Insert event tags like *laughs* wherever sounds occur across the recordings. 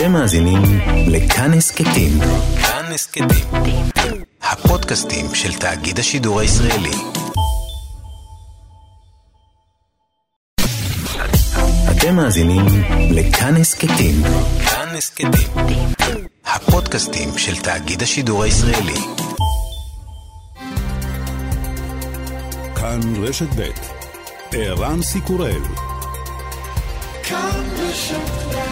אתם מאזינים לכאן הסכתים. כאן הסכתים. הפודקאסטים של תאגיד השידור הישראלי. אתם מאזינים לכאן הסכתים. כאן הסכתים. הפודקאסטים של תאגיד השידור הישראלי. כאן רשת ב' ערן סיקורל כאן רשת ב'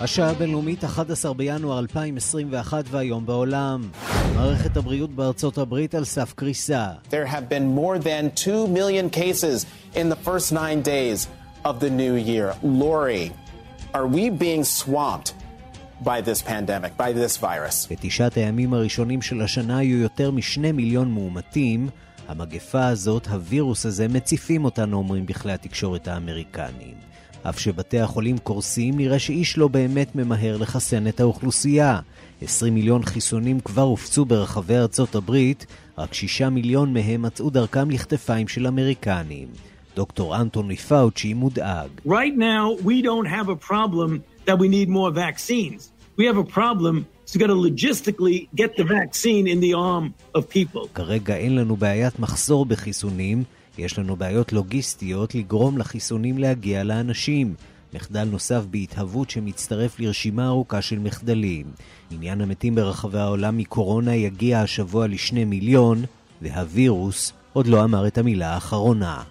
השעה הבינלאומית 11 בינואר 2021 והיום בעולם. מערכת הבריאות בארצות הברית על סף קריסה. There have been more than 2 million cases in the first nine days of the new year. Lori, are we being swamped by this pandemic, by this virus? בתשעת הימים הראשונים של השנה היו יותר משני מיליון מאומתים. המגפה הזאת, הווירוס הזה, מציפים אותנו, אומרים בכלי התקשורת האמריקניים. אף שבתי החולים קורסים, נראה שאיש לא באמת ממהר לחסן את האוכלוסייה. 20 מיליון חיסונים כבר הופצו ברחבי ארצות הברית, רק 6 מיליון מהם מצאו דרכם לכתפיים של אמריקנים. דוקטור אנטוני פאוצ'י מודאג. Right now, we don't have a problem that we need more vaccines. We have a problem to get to logistically get the vaccine in the arm of people. כרגע אין לנו בעיית מחסור בחיסונים, יש לנו בעיות לוגיסטיות לגרום לחיסונים להגיע לאנשים. מחדל נוסף בהתהוות שמצטרף לרשימה ארוכה של מחדלים. עניין המתים ברחבי העולם מקורונה יגיע השבוע לשני מיליון, והווירוס עוד לא אמר את המילה האחרונה.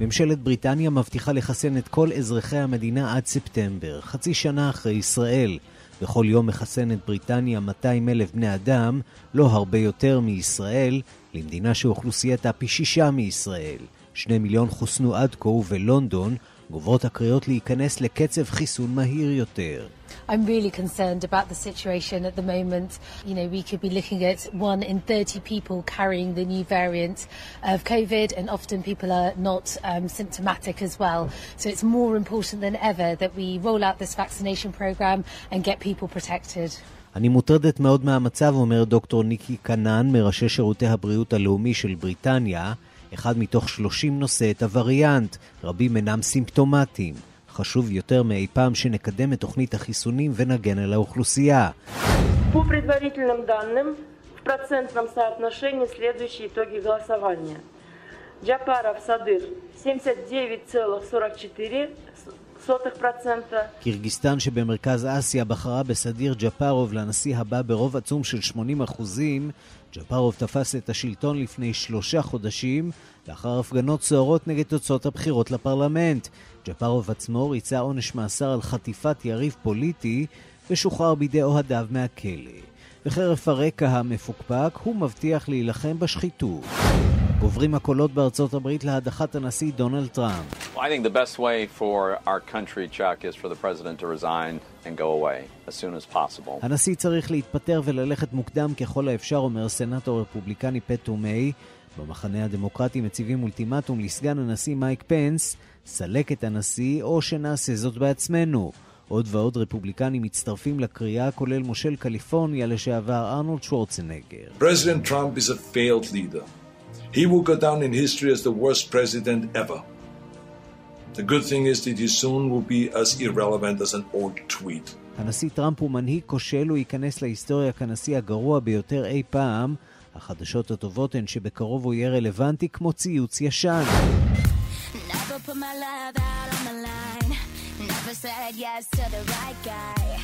ממשלת בריטניה מבטיחה לחסן את כל אזרחי המדינה עד ספטמבר, חצי שנה אחרי ישראל. בכל יום מחסנת בריטניה 200 אלף בני אדם, לא הרבה יותר מישראל, למדינה שאוכלוסייתה פי שישה מישראל. שני מיליון חוסנו עד כה, ובלונדון גוברות הקריאות להיכנס לקצב חיסון מהיר יותר. I'm really concerned about the situation at the moment. You know, we could be looking at one in 30 people carrying the new variant of COVID, and often people are not um, symptomatic as well. So it's more important than ever that we roll out this vaccination program and get people protected. אני מוטרדת מאוד מהמצב, אומר דוקטור ניקי קנן, מראשי שירותי הבריאות הלאומי של בריטניה. אחד מתוך 30 נושא את הווריאנט, רבים אינם סימפטומטיים. חשוב יותר מאי פעם שנקדם את תוכנית החיסונים ונגן על האוכלוסייה. По предварительным данным, в процентном соотношении следующие итоги голосования. Джапаров Садыр 79,44%. קירגיסטן שבמרכז אסיה בחרה בסדיר ג'פרוב לנשיא הבא ברוב עצום של 80 אחוזים. ג'פרוב תפס את השלטון לפני שלושה חודשים, לאחר הפגנות סוערות נגד תוצאות הבחירות לפרלמנט. ג'פרוב עצמו ריצה עונש מאסר על חטיפת יריב פוליטי ושוחרר בידי אוהדיו מהכלא. וחרף הרקע המפוקפק, הוא מבטיח להילחם בשחיתות. גוברים הקולות בארצות הברית להדחת הנשיא דונלד טראמפ. Well, I think the best way for our country, Chuck, is for the president to resign and go away as soon as possible. הנשיא צריך להתפטר וללכת מוקדם ככל האפשר, אומר סנאטור רפובליקני פטו מיי. במחנה הדמוקרטי מציבים אולטימטום לסגן הנשיא מייק פנס, סלק את הנשיא או שנעשה זאת בעצמנו. עוד ועוד רפובליקנים מצטרפים לקריאה, כולל מושל קליפורניה לשעבר ארנולד שוורצנגר. President Trump is a failed leader. He will go down in history as the worst president ever. The good thing is that he soon will be as irrelevant as an old tweet. הנשיא טראמפ הוא מנהיג כושל, הוא ייכנס להיסטוריה כנשיא הגרוע ביותר אי פעם. החדשות הטובות הן שבקרוב הוא יהיה רלוונטי כמו ציוץ ישן. Never put my love out on the line. Never said yes to the right guy.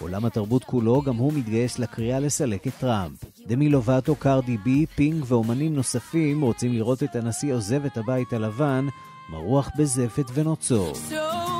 עולם התרבות כולו, גם הוא מתגייס לקריאה לסלק את טראמפ. דמי לובטו, קרדי בי, פינג ואומנים נוספים רוצים לראות את הנשיא עוזב את הבית הלבן, מרוח בזפת ונוצור. So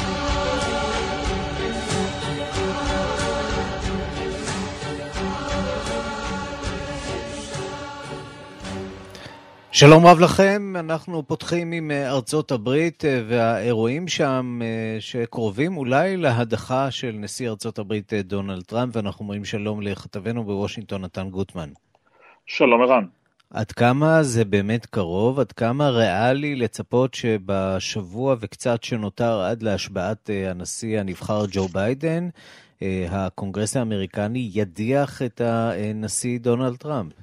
שלום רב לכם, אנחנו פותחים עם אה, ארצות הברית אה, והאירועים שם אה, שקרובים אולי להדחה של נשיא ארצות הברית דונלד טראמפ, ואנחנו אומרים שלום לכתבנו בוושינגטון נתן גוטמן. שלום ערן. עד כמה זה באמת קרוב? עד כמה ריאלי לצפות שבשבוע וקצת שנותר עד להשבעת הנשיא הנבחר ג'ו ביידן, הקונגרס האמריקני ידיח את הנשיא דונלד טראמפ?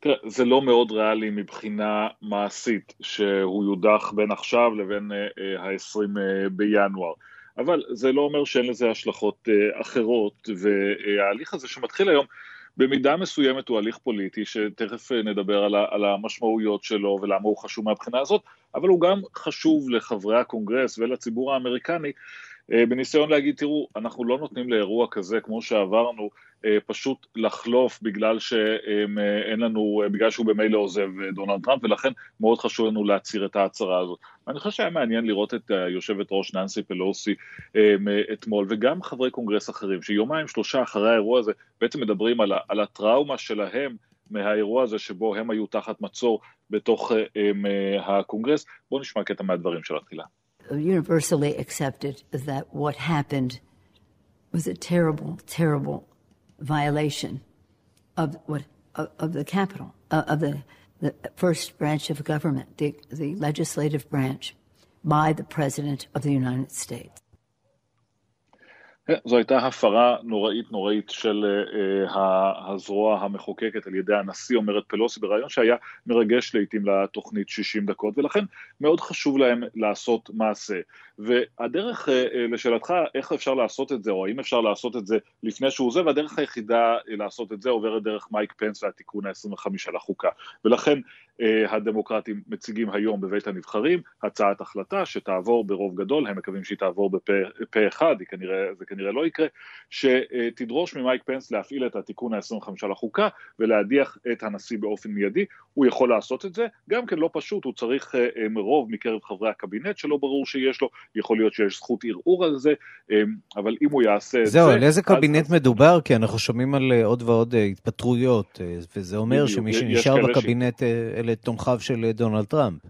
תראה, זה לא מאוד ריאלי מבחינה מעשית שהוא יודח בין עכשיו לבין ה-20 uh, בינואר. אבל זה לא אומר שאין לזה השלכות אחרות, וההליך הזה שמתחיל היום במידה מסוימת הוא הליך פוליטי, שתכף נדבר על המשמעויות שלו ולמה הוא חשוב מהבחינה הזאת, אבל הוא גם חשוב לחברי הקונגרס ולציבור האמריקני, בניסיון להגיד, תראו, אנחנו לא נותנים לאירוע כזה כמו שעברנו, פשוט לחלוף בגלל שאין לנו, בגלל שהוא במילא עוזב דונלד טראמפ, ולכן מאוד חשוב לנו להצהיר את ההצהרה הזאת. ואני חושב שהיה מעניין לראות את יושבת ראש ננסי פלוסי אתמול, וגם חברי קונגרס אחרים, שיומיים שלושה אחרי האירוע הזה בעצם מדברים על, על הטראומה שלהם מהאירוע הזה שבו הם היו תחת מצור בתוך הקונגרס. בואו נשמע קטע מהדברים של התחילה. universally accepted that what happened was a terrible, terrible violation of what of, of the Capitol uh, of the the first branch of government, the, the legislative branch, by the president of the United States. זו הייתה הפרה נוראית נוראית של uh, הזרוע המחוקקת על ידי הנשיא, אומרת פלוסי, בריאיון שהיה מרגש לעיתים לתוכנית 60 דקות, ולכן מאוד חשוב להם לעשות מעשה. והדרך, uh, לשאלתך, איך אפשר לעשות את זה, או האם אפשר לעשות את זה לפני שהוא עוזב, הדרך היחידה לעשות את זה עוברת דרך מייק פנס והתיקון ה-25 לחוקה. ולכן הדמוקרטים מציגים היום בבית הנבחרים הצעת החלטה שתעבור ברוב גדול, הם מקווים שהיא תעבור בפה אחד, כנראה, זה כנראה לא יקרה, שתדרוש ממייק פנס להפעיל את התיקון ה-25 לחוקה ולהדיח את הנשיא באופן מיידי, הוא יכול לעשות את זה, גם כן לא פשוט, הוא צריך רוב מקרב חברי הקבינט שלא ברור שיש לו, יכול להיות שיש זכות ערעור על זה, אבל אם הוא יעשה את זה... זהו, על איזה קבינט אז... מדובר? כי אנחנו שומעים על עוד ועוד התפטרויות, וזה אומר שמי שנשאר בקבינט ש... אלה תומכיו של דונלד טראמפ.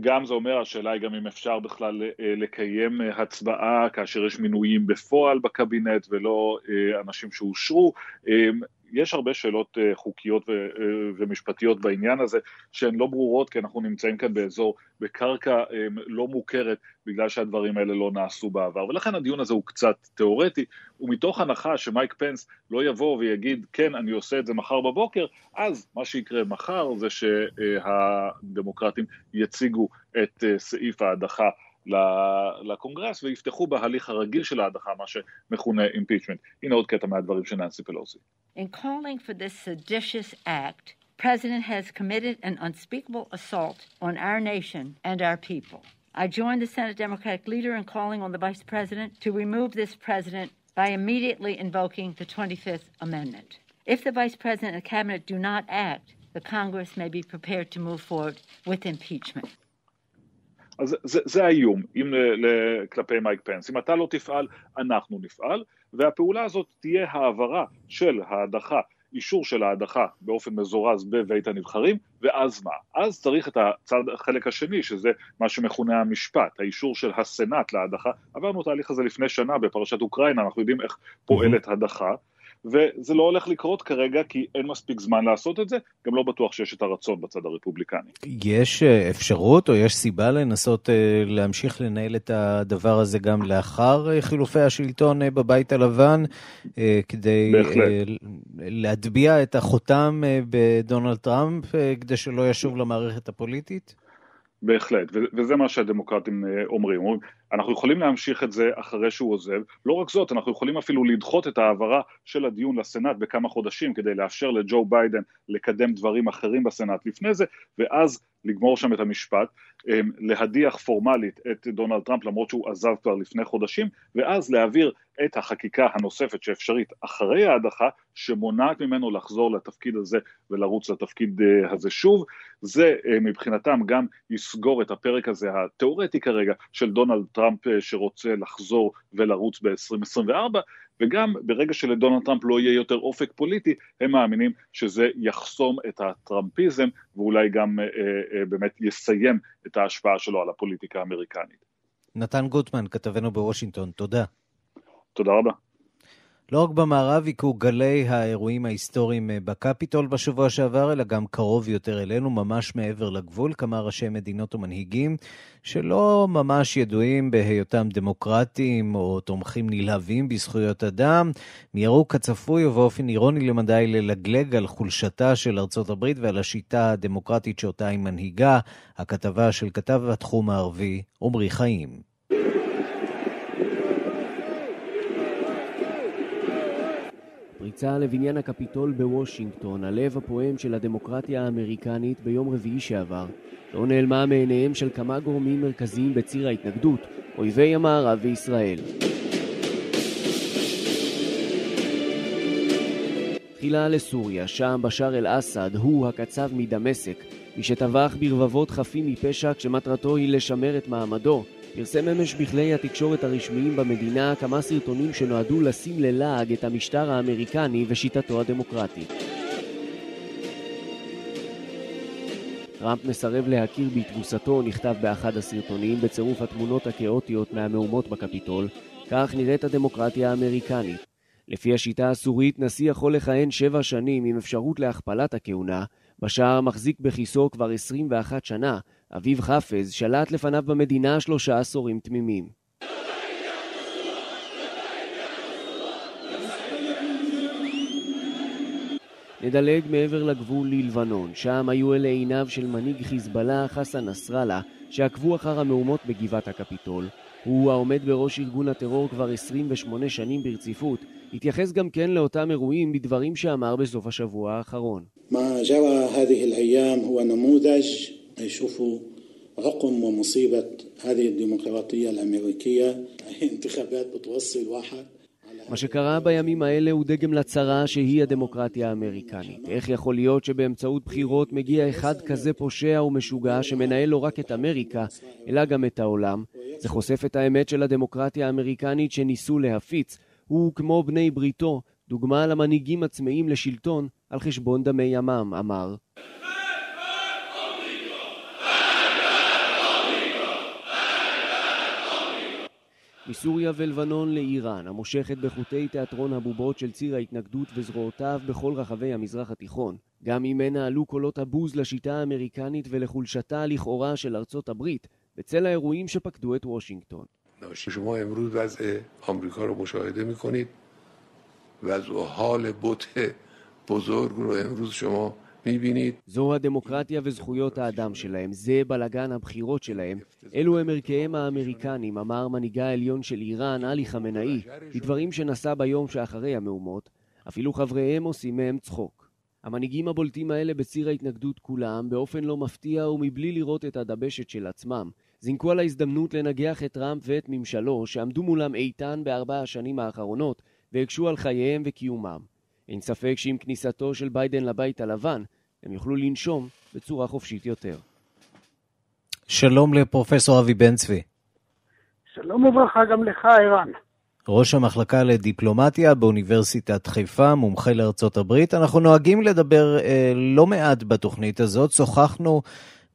גם זה אומר, השאלה היא גם אם אפשר בכלל לקיים הצבעה כאשר יש מינויים בפועל בקבינט ולא אנשים שאושרו. יש הרבה שאלות חוקיות ומשפטיות בעניין הזה שהן לא ברורות כי אנחנו נמצאים כאן באזור, בקרקע לא מוכרת בגלל שהדברים האלה לא נעשו בעבר. ולכן הדיון הזה הוא קצת תיאורטי ומתוך הנחה שמייק פנס לא יבוא ויגיד כן אני עושה את זה מחר בבוקר אז מה שיקרה מחר זה שהדמוקרטים יציגו את סעיף ההדחה לקונגרס ויפתחו בהליך הרגיל של ההדחה, מה שמכונה impeachment. הנה עוד קטע מהדברים של ננסי פלוסי. In calling for this seditious act, President has committed an unspeakable assault on our nation and our people. I join the Senate Democratic leader in calling on the Vice President to remove this president by immediately invoking the 25th Amendment. If the Vice President and Cabinet do not act, the Congress may be prepared to move forward with impeachment. אז זה, זה האיום אם ל, ל, כלפי מייק פנס, אם אתה לא תפעל, אנחנו נפעל, והפעולה הזאת תהיה העברה של ההדחה, אישור של ההדחה באופן מזורז בבית הנבחרים, ואז מה? אז צריך את הצד, החלק השני, שזה מה שמכונה המשפט, האישור של הסנאט להדחה. עברנו את ההליך הזה לפני שנה בפרשת אוקראינה, אנחנו יודעים איך פועלת הדחה. וזה לא הולך לקרות כרגע כי אין מספיק זמן לעשות את זה, גם לא בטוח שיש את הרצון בצד הרפובליקני. יש אפשרות או יש סיבה לנסות להמשיך לנהל את הדבר הזה גם לאחר חילופי השלטון בבית הלבן, כדי בהחלט. להטביע את החותם בדונלד טראמפ, כדי שלא ישוב למערכת הפוליטית? בהחלט, וזה מה שהדמוקרטים אומרים. אומרים, אנחנו יכולים להמשיך את זה אחרי שהוא עוזב, לא רק זאת, אנחנו יכולים אפילו לדחות את ההעברה של הדיון לסנאט בכמה חודשים כדי לאפשר לג'ו ביידן לקדם דברים אחרים בסנאט לפני זה, ואז לגמור שם את המשפט, אמ, להדיח פורמלית את דונלד טראמפ למרות שהוא עזב כבר לפני חודשים, ואז להעביר את החקיקה הנוספת שאפשרית אחרי ההדחה, שמונעת ממנו לחזור לתפקיד הזה ולרוץ לתפקיד אה, הזה שוב. זה אה, מבחינתם גם יסגור את הפרק הזה התיאורטי כרגע של דונלד טראמפ אה, שרוצה לחזור ולרוץ ב-2024, וגם ברגע שלדונלד טראמפ לא יהיה יותר אופק פוליטי, הם מאמינים שזה יחסום את הטראמפיזם ואולי גם אה, אה, באמת יסיים את ההשפעה שלו על הפוליטיקה האמריקנית. נתן גוטמן, כתבנו בוושינגטון, תודה. תודה רבה. לא רק במערב היכו גלי האירועים ההיסטוריים אה, בקפיטול בשבוע שעבר, אלא גם קרוב יותר אלינו, ממש מעבר לגבול, כמה ראשי מדינות ומנהיגים שלא ממש ידועים בהיותם דמוקרטים או תומכים נלהבים בזכויות אדם, מיהרו כצפוי ובאופן אירוני למדי ללגלג על חולשתה של ארצות הברית ועל השיטה הדמוקרטית שאותה היא מנהיגה, הכתבה של כתב התחום הערבי עמרי חיים. פריצה לבניין הקפיטול בוושינגטון, הלב הפועם של הדמוקרטיה האמריקנית ביום רביעי שעבר, לא נעלמה מעיניהם של כמה גורמים מרכזיים בציר ההתנגדות, אויבי המערב וישראל. תחילה לסוריה, שם בשאר אל-אסד הוא הקצב מדמשק, מי שטבח ברבבות חפים מפשע כשמטרתו היא לשמר את מעמדו, פרסם אמש בכלי התקשורת הרשמיים במדינה כמה סרטונים שנועדו לשים ללעג את המשטר האמריקני ושיטתו הדמוקרטית. טראמפ מסרב להכיר בתבוסתו, נכתב באחד הסרטונים, בצירוף התמונות הכאוטיות מהמהומות בקפיטול. כך נראית הדמוקרטיה האמריקנית. לפי השיטה הסורית, נשיא יכול לכהן שבע שנים עם אפשרות להכפלת הכהונה. בשאר מחזיק בכיסו כבר 21 שנה, אביב חפז שלט לפניו במדינה שלושה עשורים תמימים. נדלג מעבר לגבול ללבנון, שם היו אלה עיניו של מנהיג חיזבאללה חסן נסראללה, שעקבו אחר המהומות בגבעת הקפיטול. הוא העומד בראש ארגון הטרור כבר 28 שנים ברציפות, התייחס גם כן לאותם אירועים בדברים שאמר בסוף השבוע האחרון. يشوفوا عقم ومصيبة هذه الديمقراطية الأمريكية *laughs* انتخابات بتوصل واحد מה שקרה בימים האלה הוא דגם לצרה שהיא הדמוקרטיה האמריקנית. איך יכול להיות שבאמצעות בחירות מגיע אחד כזה פושע ומשוגע שמנהל לא רק את אמריקה, אלא גם את העולם? זה חושף את האמת של הדמוקרטיה האמריקנית שניסו להפיץ. הוא, כמו בני בריתו, דוגמה למנהיגים עצמאיים לשלטון על חשבון דמי ימם, אמר. מסוריה ולבנון לאיראן, המושכת בחוטי תיאטרון הבובות של ציר ההתנגדות וזרועותיו בכל רחבי המזרח התיכון. גם ממנה עלו קולות הבוז לשיטה האמריקנית ולחולשתה לכאורה של ארצות הברית, בצל האירועים שפקדו את וושינגטון. شما امروز وضع آمریکا رو مشاهده میکنید وضع حال بوت بزرگ رو امروز شما میبینید. זו הדמוקרטיה וזכויות האדם שלהם, זה בלגן הבחירות שלהם. אלו הם ערכיהם האמריקנים, אמר מנהיגה העליון של איראן, עלי חמנאי, בדברים שנשא ביום שאחרי המהומות. אפילו חבריהם עושים מהם צחוק. המנהיגים הבולטים האלה בציר ההתנגדות כולם, באופן לא מפתיע ומבלי לראות את הדבשת של עצמם, זינקו על ההזדמנות לנגח את טראמפ ואת ממשלו, שעמדו מולם איתן בארבע השנים האחרונות, והקשו על חייהם וקיומם. אין ספק שעם כניסתו של ביידן לבית הלבן, הם יוכלו לנשום בצורה חופשית יותר. שלום לפרופסור אבי בן צבי. שלום וברכה גם לך, ערן. ראש המחלקה לדיפלומטיה באוניברסיטת חיפה, מומחה לארצות הברית. אנחנו נוהגים לדבר אה, לא מעט בתוכנית הזאת. שוחחנו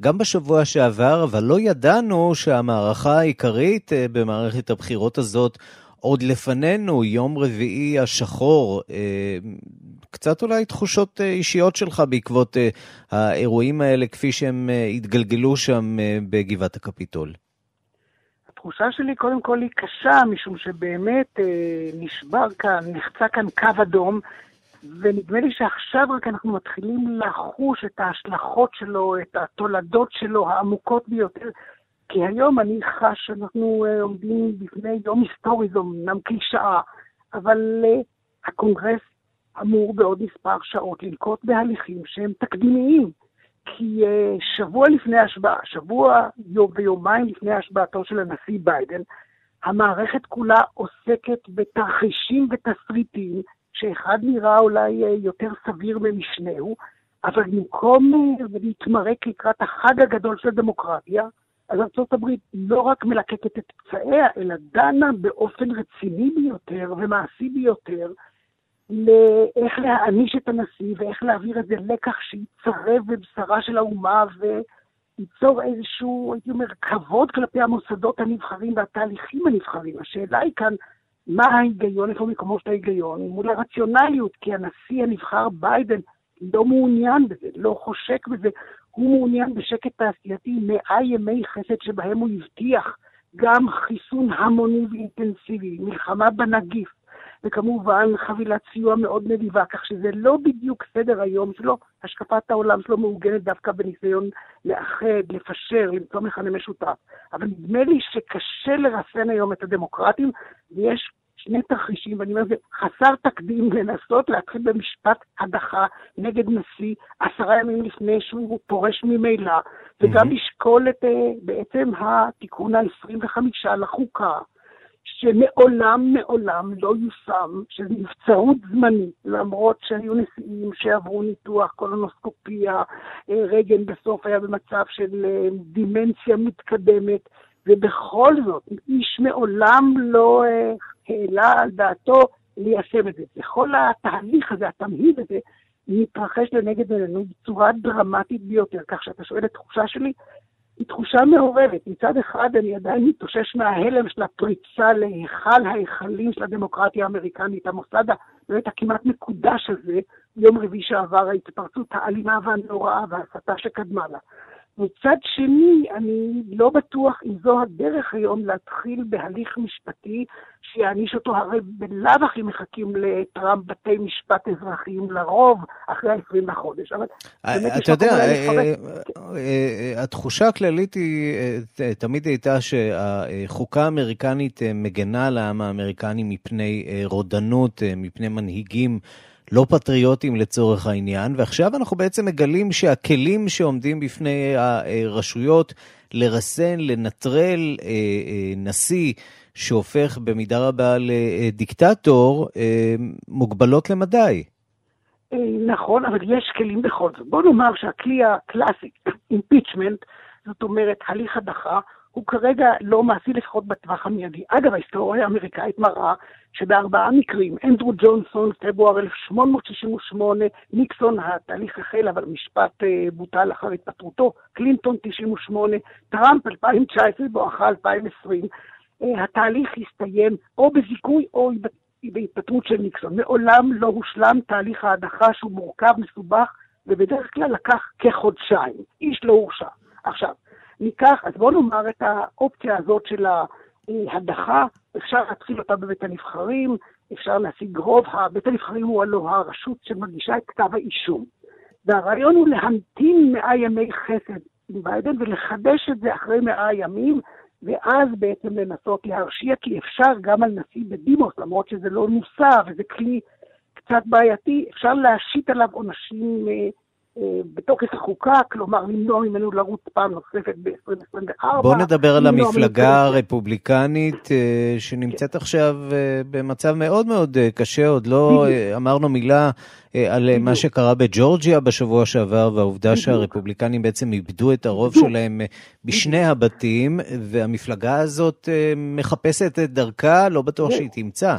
גם בשבוע שעבר, אבל לא ידענו שהמערכה העיקרית אה, במערכת הבחירות הזאת עוד לפנינו, יום רביעי השחור. אה, קצת אולי תחושות אה, אישיות שלך בעקבות אה, האירועים האלה כפי שהם התגלגלו שם בגבעת הקפיטול. התחושה שלי קודם כל היא קשה, משום שבאמת נשבר כאן, נחצה כאן קו אדום, ונדמה לי שעכשיו רק אנחנו מתחילים לחוש את ההשלכות שלו, את התולדות שלו העמוקות ביותר. כי היום אני חש שאנחנו אה, עומדים בפני יום היסטורי, זו אמנם קלישאה, אבל אה, הקונגרס אמור בעוד מספר שעות לנקוט בהליכים שהם תקדימיים, כי אה, שבוע לפני ההשבעה, שבוע ויומיים לפני השבעתו של הנשיא ביידן, המערכת כולה עוסקת בתרחישים ותסריטים, שאחד נראה אולי יותר סביר ממשנהו, אבל במקום להתמרק לקראת החג הגדול של הדמוקרטיה, אז ארה"ב לא רק מלקקת את פצעיה, אלא דנה באופן רציני ביותר ומעשי ביותר לאיך להעניש את הנשיא ואיך להעביר איזה לקח שיצרב בבשרה של האומה וייצור איזשהו, הייתי אומר, כבוד כלפי המוסדות הנבחרים והתהליכים הנבחרים. השאלה היא כאן, מה ההיגיון, איפה מקומו של ההיגיון, מול הרציונליות, כי הנשיא הנבחר ביידן לא מעוניין בזה, לא חושק בזה, הוא מעוניין בשקט תעשייתי מאה ימי חסד שבהם הוא הבטיח גם חיסון המוני ואינטנסיבי, מלחמה בנגיף, וכמובן חבילת סיוע מאוד נדיבה, כך שזה לא בדיוק סדר היום שלו, השקפת העולם שלו מעוגנת דווקא בניסיון לאחד, לפשר, למצוא מכנה משותף. אבל נדמה לי שקשה לרסן היום את הדמוקרטים, ויש שני תרחישים, ואני אומר, זה חסר תקדים לנסות להתחיל במשפט הדחה נגד נשיא עשרה ימים לפני שהוא פורש ממילא, וגם לשקול את אה, בעצם התיקון ה-25 לחוקה. שמעולם מעולם לא יושם, שזה נבצרות זמנית, למרות שהיו נשיאים שעברו ניתוח, קולונוסקופיה, אה, רגן בסוף היה במצב של אה, דימנציה מתקדמת, ובכל זאת, איש מעולם לא אה, העלה על דעתו ליישם את זה. וכל התהליך הזה, התמהיל הזה, מתרחש לנגד עינינו בצורה דרמטית ביותר, כך שאתה שואל התחושה שלי, היא תחושה מעורבת. מצד אחד אני עדיין מתאושש מההלם של הפריצה להיכל ההיכלים של הדמוקרטיה האמריקנית, המוסד באמת הכמעט מקודש הזה, יום רביעי שעבר, ההתפרצות האלימה והנוראה וההסתה שקדמה לה. מצד שני, אני לא בטוח אם זו הדרך היום להתחיל בהליך משפטי שיעניש אותו, הרי בלאו הכי מחכים לטראמפ בתי משפט אזרחיים לרוב אחרי ה-20 לחודש. אבל באמת אתה יודע, אה, אה, התחושה הכללית היא, אה, תמיד הייתה שהחוקה האמריקנית מגנה על העם האמריקני מפני רודנות, מפני מנהיגים. לא פטריוטים לצורך העניין, ועכשיו אנחנו בעצם מגלים שהכלים שעומדים בפני הרשויות לרסן, לנטרל אה, אה, נשיא שהופך במידה רבה לדיקטטור, אה, מוגבלות למדי. נכון, אבל יש כלים בכל זאת. בוא נאמר שהכלי הקלאסי, *coughs* impeachment, זאת אומרת, הליך הדחה, הוא כרגע לא מעשי לפחות בטווח המיידי. אגב, ההיסטוריה האמריקאית מראה שבארבעה מקרים, אנדרו ג'ונסון, פברואר 1868, ניקסון, התהליך החל, אבל משפט אה, בוטל אחר התפטרותו, קלינטון 98, טראמפ 2019 בואכה 2020, אה, התהליך הסתיים או בזיכוי או בהתפטרות של ניקסון. מעולם לא הושלם תהליך ההדחה שהוא מורכב, מסובך, ובדרך כלל לקח כחודשיים. איש לא הורשע. עכשיו, ניקח, אז בואו נאמר את האופציה הזאת של ההדחה, אפשר להתחיל אותה בבית הנבחרים, אפשר להשיג רוב, בית הנבחרים הוא הלוא הרשות שמגישה את כתב האישום. והרעיון הוא להמתין מאה ימי חסד עם ביידן ולחדש את זה אחרי מאה ימים, ואז בעצם לנסות להרשיע, כי אפשר גם על נשיא בדימוס, למרות שזה לא נוסע וזה כלי קצת בעייתי, אפשר להשית עליו עונשים אה, בתוקף החוקה, כלומר למנוע ממנו לרוץ פעם נוספת ב-2024. בואו נדבר על המפלגה הרפובליקנית אה, שנמצאת עכשיו אה, במצב מאוד מאוד אה, קשה, עוד לא אמרנו מילה על מה שקרה בג'ורג'יה בשבוע שעבר, והעובדה שהרפובליקנים בעצם איבדו את הרוב שלהם בשני הבתים, והמפלגה הזאת מחפשת את דרכה, לא בטוח שהיא תמצא.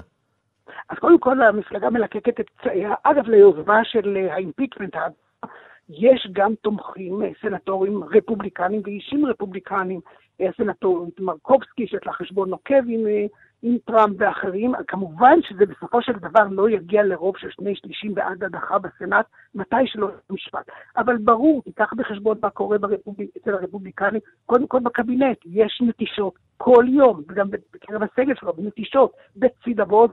אז קודם כל המפלגה מלקקת את פצעיה, אגב ליוזמה של האימפיצ'מנט, יש גם תומכים, אה, סנטורים רפובליקנים ואישים רפובליקנים, אה, מרקובסקי, שיש לה חשבון נוקב עם, אה, עם טראמפ ואחרים. כמובן שזה בסופו של דבר לא יגיע לרוב של שני שלישים בעד הדחה בסנאט, מתי שלא משפט. אבל ברור, תיקח בחשבון מה קורה ברפובליק, אצל הרפובליקנים, קודם כל בקבינט, יש נטישות כל יום, וגם בקרב הסגל שלו, נטישות, בצידה בוז.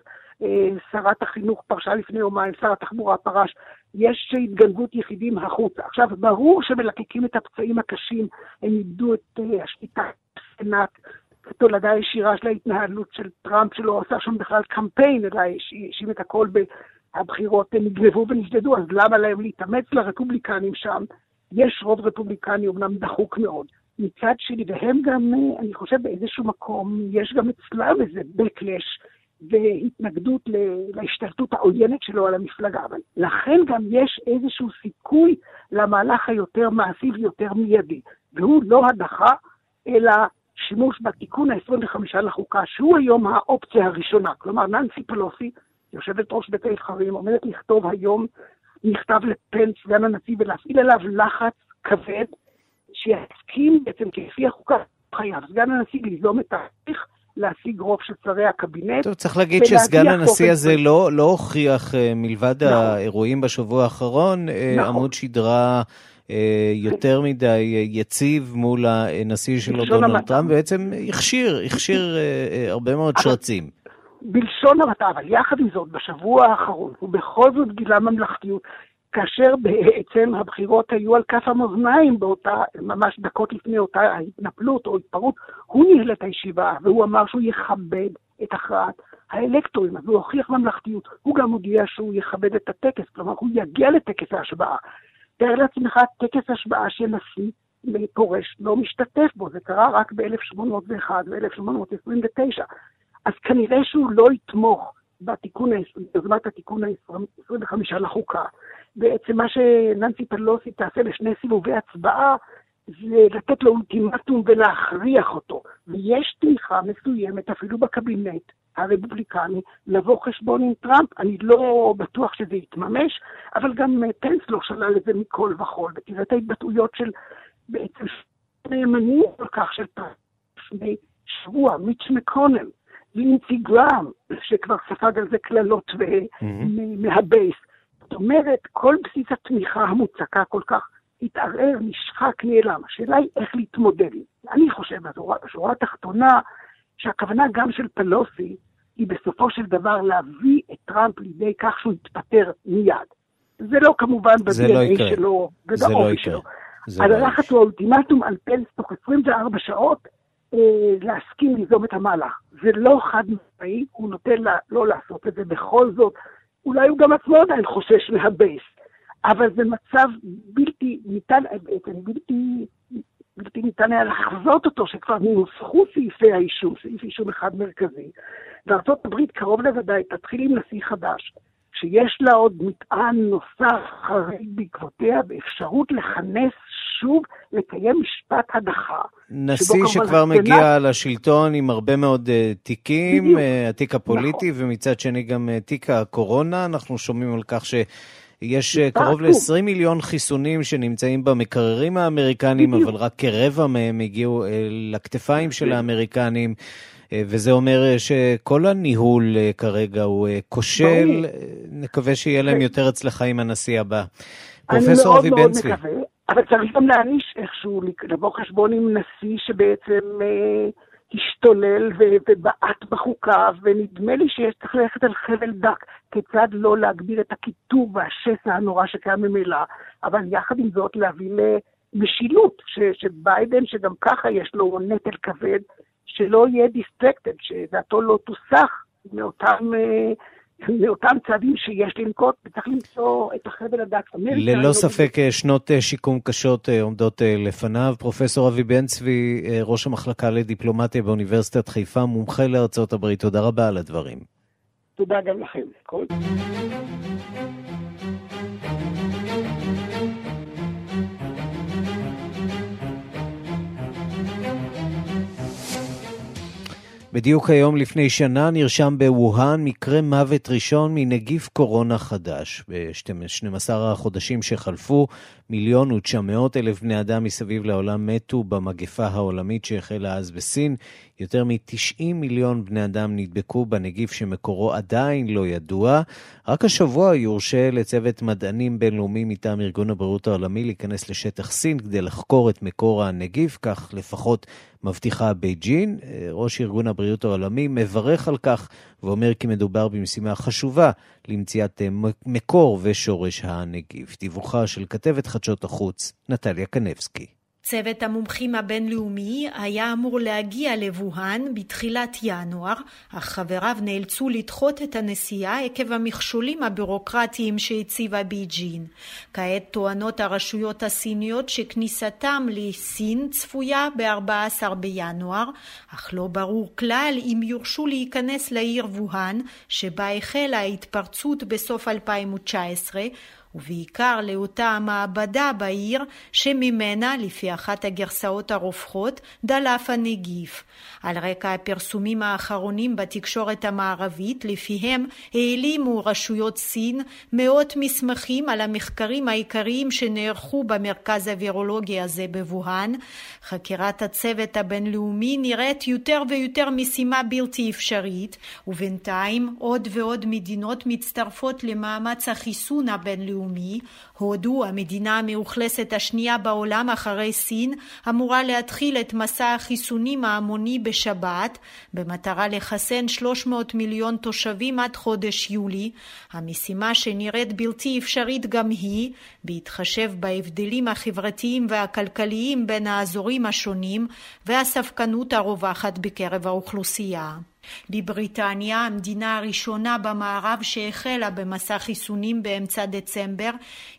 שרת החינוך פרשה לפני יומיים, שר התחבורה פרש, יש התגנבות יחידים החוצה. עכשיו, ברור שמלקקים את הפצעים הקשים, הם איבדו את uh, השליטה בסנאט, תולדה ישירה של ההתנהלות של טראמפ, שלא עשה שם בכלל קמפיין, אלא האשים את הכל, הבחירות נגנבו ונשדדו, אז למה להם להתאמץ לרפובליקנים שם? יש רוב רפובליקני אומנם דחוק מאוד. מצד שני, והם גם, אה, אני חושב באיזשהו מקום, יש גם אצלם איזה backlash והתנגדות להשתלטות העוינת שלו על המפלגה. אבל לכן גם יש איזשהו סיכוי למהלך היותר מעשי ויותר מיידי. והוא לא הדחה, אלא שימוש בתיקון ה-25 לחוקה, שהוא היום האופציה הראשונה. כלומר, ננסי פלוסי, יושבת ראש בית הנבחרים, עומדת לכתוב היום מכתב לפנס, סגן הנשיא, ולהפעיל עליו לחץ כבד, שיסכים בעצם כפי החוקה, חייב סגן הנשיא ליזום את ההליך, להשיג רוב של שרי הקבינט. טוב, צריך להגיד שסגן הנשיא הזה לא, לא הוכיח, אה, מלבד נכון. האירועים בשבוע האחרון, אה, נכון. עמוד שדרה אה, יותר מדי יציב מול הנשיא שלו, דונלד טראמפ, בעצם הכשיר, הכשיר הרבה מאוד שרצים. בלשון המעטה, אבל יחד עם זאת, בשבוע האחרון, הוא בכל זאת גילה ממלכתיות, כאשר בעצם הבחירות היו על כף המאזניים באותה, ממש דקות לפני אותה התנפלות או התפרעות, הוא ניהל את הישיבה והוא אמר שהוא יכבד את הכרעת האלקטורים, אז הוא הוכיח ממלכתיות. הוא גם הודיע שהוא יכבד את הטקס, כלומר הוא יגיע לטקס ההשבעה. תאר לעצמך טקס השבעה של נשיא פורש לא משתתף בו, זה קרה רק ב-1801 ו-1829. אז כנראה שהוא לא יתמוך בתיקון, ביוזמת התיקון ה-25 לחוקה. בעצם מה שננסי פלוסי תעשה לשני סיבובי הצבעה, זה לתת לו אולטימטום ולהכריח אותו. ויש תמיכה מסוימת אפילו בקבינט הרפובליקני לבוא חשבון עם טראמפ. אני לא בטוח שזה יתממש, אבל גם פנס לא שלל את זה מכל וכול. ותראה את ההתבטאויות של בעצם נאמנים כל כך של טראמפ לפני שבוע, מיץ' מקונל. לינצי גראם, שכבר ספג על זה קללות מהבייס. זאת אומרת, כל בסיס התמיכה המוצקה כל כך התערער, נשחק, נעלם. השאלה היא איך להתמודד עם זה. אני חושב, בשורה התחתונה, שהכוונה גם של פלוסי היא בסופו של דבר להביא את טראמפ לידי כך שהוא יתפטר מיד. זה לא כמובן ב-DNA לא שלו ובאופי שלו. אז הלחץ הוא האולטימטום על פנס תוך 24 שעות אה, להסכים ליזום את המהלך. זה לא חד משמעי, הוא נוטה לה, לא לעשות את זה בכל זאת. אולי הוא גם עצמו עדיין חושש מהבייס, אבל זה מצב בלתי ניתן, בעצם בלתי, בלתי ניתן היה לחזות אותו, שכבר נוסחו סעיפי האישום, סעיף אישום אחד מרכזי, וארצות הברית קרוב לוודאי תתחיל עם נשיא חדש, שיש לה עוד מטען נוסף חריג בעקבותיה, באפשרות לכנס שוב, לקיים משפט הדחה. נשיא שכבר מגיע לשלטון עם הרבה מאוד uh, תיקים, uh, התיק הפוליטי, נכון. ומצד שני גם uh, תיק הקורונה. אנחנו שומעים על כך ש... יש קרוב ל-20 מיליון חיסונים שנמצאים במקררים האמריקנים, אבל רק כרבע מהם הגיעו לכתפיים של האמריקנים. וזה אומר שכל הניהול כרגע הוא כושל, נקווה שיהיה להם יותר הצלחה עם הנשיא הבא. פרופסור אבי בן צבי. אבל צריך גם להעניש איכשהו, לבוא חשבון עם נשיא שבעצם אה, השתולל ובעט בחוקה, ונדמה לי שיש צריך ללכת על חבל דק, כיצד לא להגביר את הקיטוב והשסע הנורא שקיים ממילא, אבל יחד עם זאת להביא למשילות, ש, שביידן, שגם ככה יש לו נטל כבד, שלא יהיה דיסטרקטד, שדעתו לא תוסח מאותם... אה, לאותם צעדים שיש לנקוט, וצריך למצוא את החבל הדק. ללא לא ספק לא... שנות אה, שיקום קשות עומדות לפניו. פרופסור אבי בן צבי, ראש המחלקה לדיפלומטיה באוניברסיטת חיפה, מומחה לארצות הברית, תודה רבה על הדברים. תודה גם לכם. כל... בדיוק היום לפני שנה נרשם בווהאן מקרה מוות ראשון מנגיף קורונה חדש. ב-12 החודשים שחלפו, מיליון ותשע מאות אלף בני אדם מסביב לעולם מתו במגפה העולמית שהחלה אז בסין. יותר מ-90 מיליון בני אדם נדבקו בנגיף שמקורו עדיין לא ידוע. רק השבוע יורשה לצוות מדענים בינלאומי מטעם ארגון הבריאות העולמי להיכנס לשטח סין כדי לחקור את מקור הנגיף, כך לפחות מבטיחה בייג'ין. ראש ארגון הבריאות העולמי מברך על כך ואומר כי מדובר במשימה חשובה למציאת מקור ושורש הנגיף. דיווחה של כתבת חדשות החוץ, נטליה קנבסקי. צוות המומחים הבינלאומי היה אמור להגיע לבוהאן בתחילת ינואר, אך חבריו נאלצו לדחות את הנסיעה עקב המכשולים הבירוקרטיים שהציבה בייג'ין. כעת טוענות הרשויות הסיניות שכניסתם לסין צפויה ב-14 בינואר, אך לא ברור כלל אם יורשו להיכנס לעיר ווהאן, שבה החלה ההתפרצות בסוף 2019, ובעיקר לאותה המעבדה בעיר שממנה, לפי אחת הגרסאות הרווחות, דלף הנגיף. על רקע הפרסומים האחרונים בתקשורת המערבית, לפיהם העלימו רשויות סין מאות מסמכים על המחקרים העיקריים שנערכו במרכז הווירולוגי הזה בבוהאן. חקירת הצוות הבינלאומי נראית יותר ויותר משימה בלתי אפשרית, ובינתיים עוד ועוד מדינות מצטרפות למאמץ החיסון הבינלאומי. הלאומי, הודו, המדינה המאוכלסת השנייה בעולם אחרי סין, אמורה להתחיל את מסע החיסונים ההמוני בשבת, במטרה לחסן 300 מיליון תושבים עד חודש יולי, המשימה שנראית בלתי אפשרית גם היא, בהתחשב בהבדלים החברתיים והכלכליים בין האזורים השונים והספקנות הרווחת בקרב האוכלוסייה. בבריטניה, המדינה הראשונה במערב שהחלה במסע חיסונים באמצע דצמבר,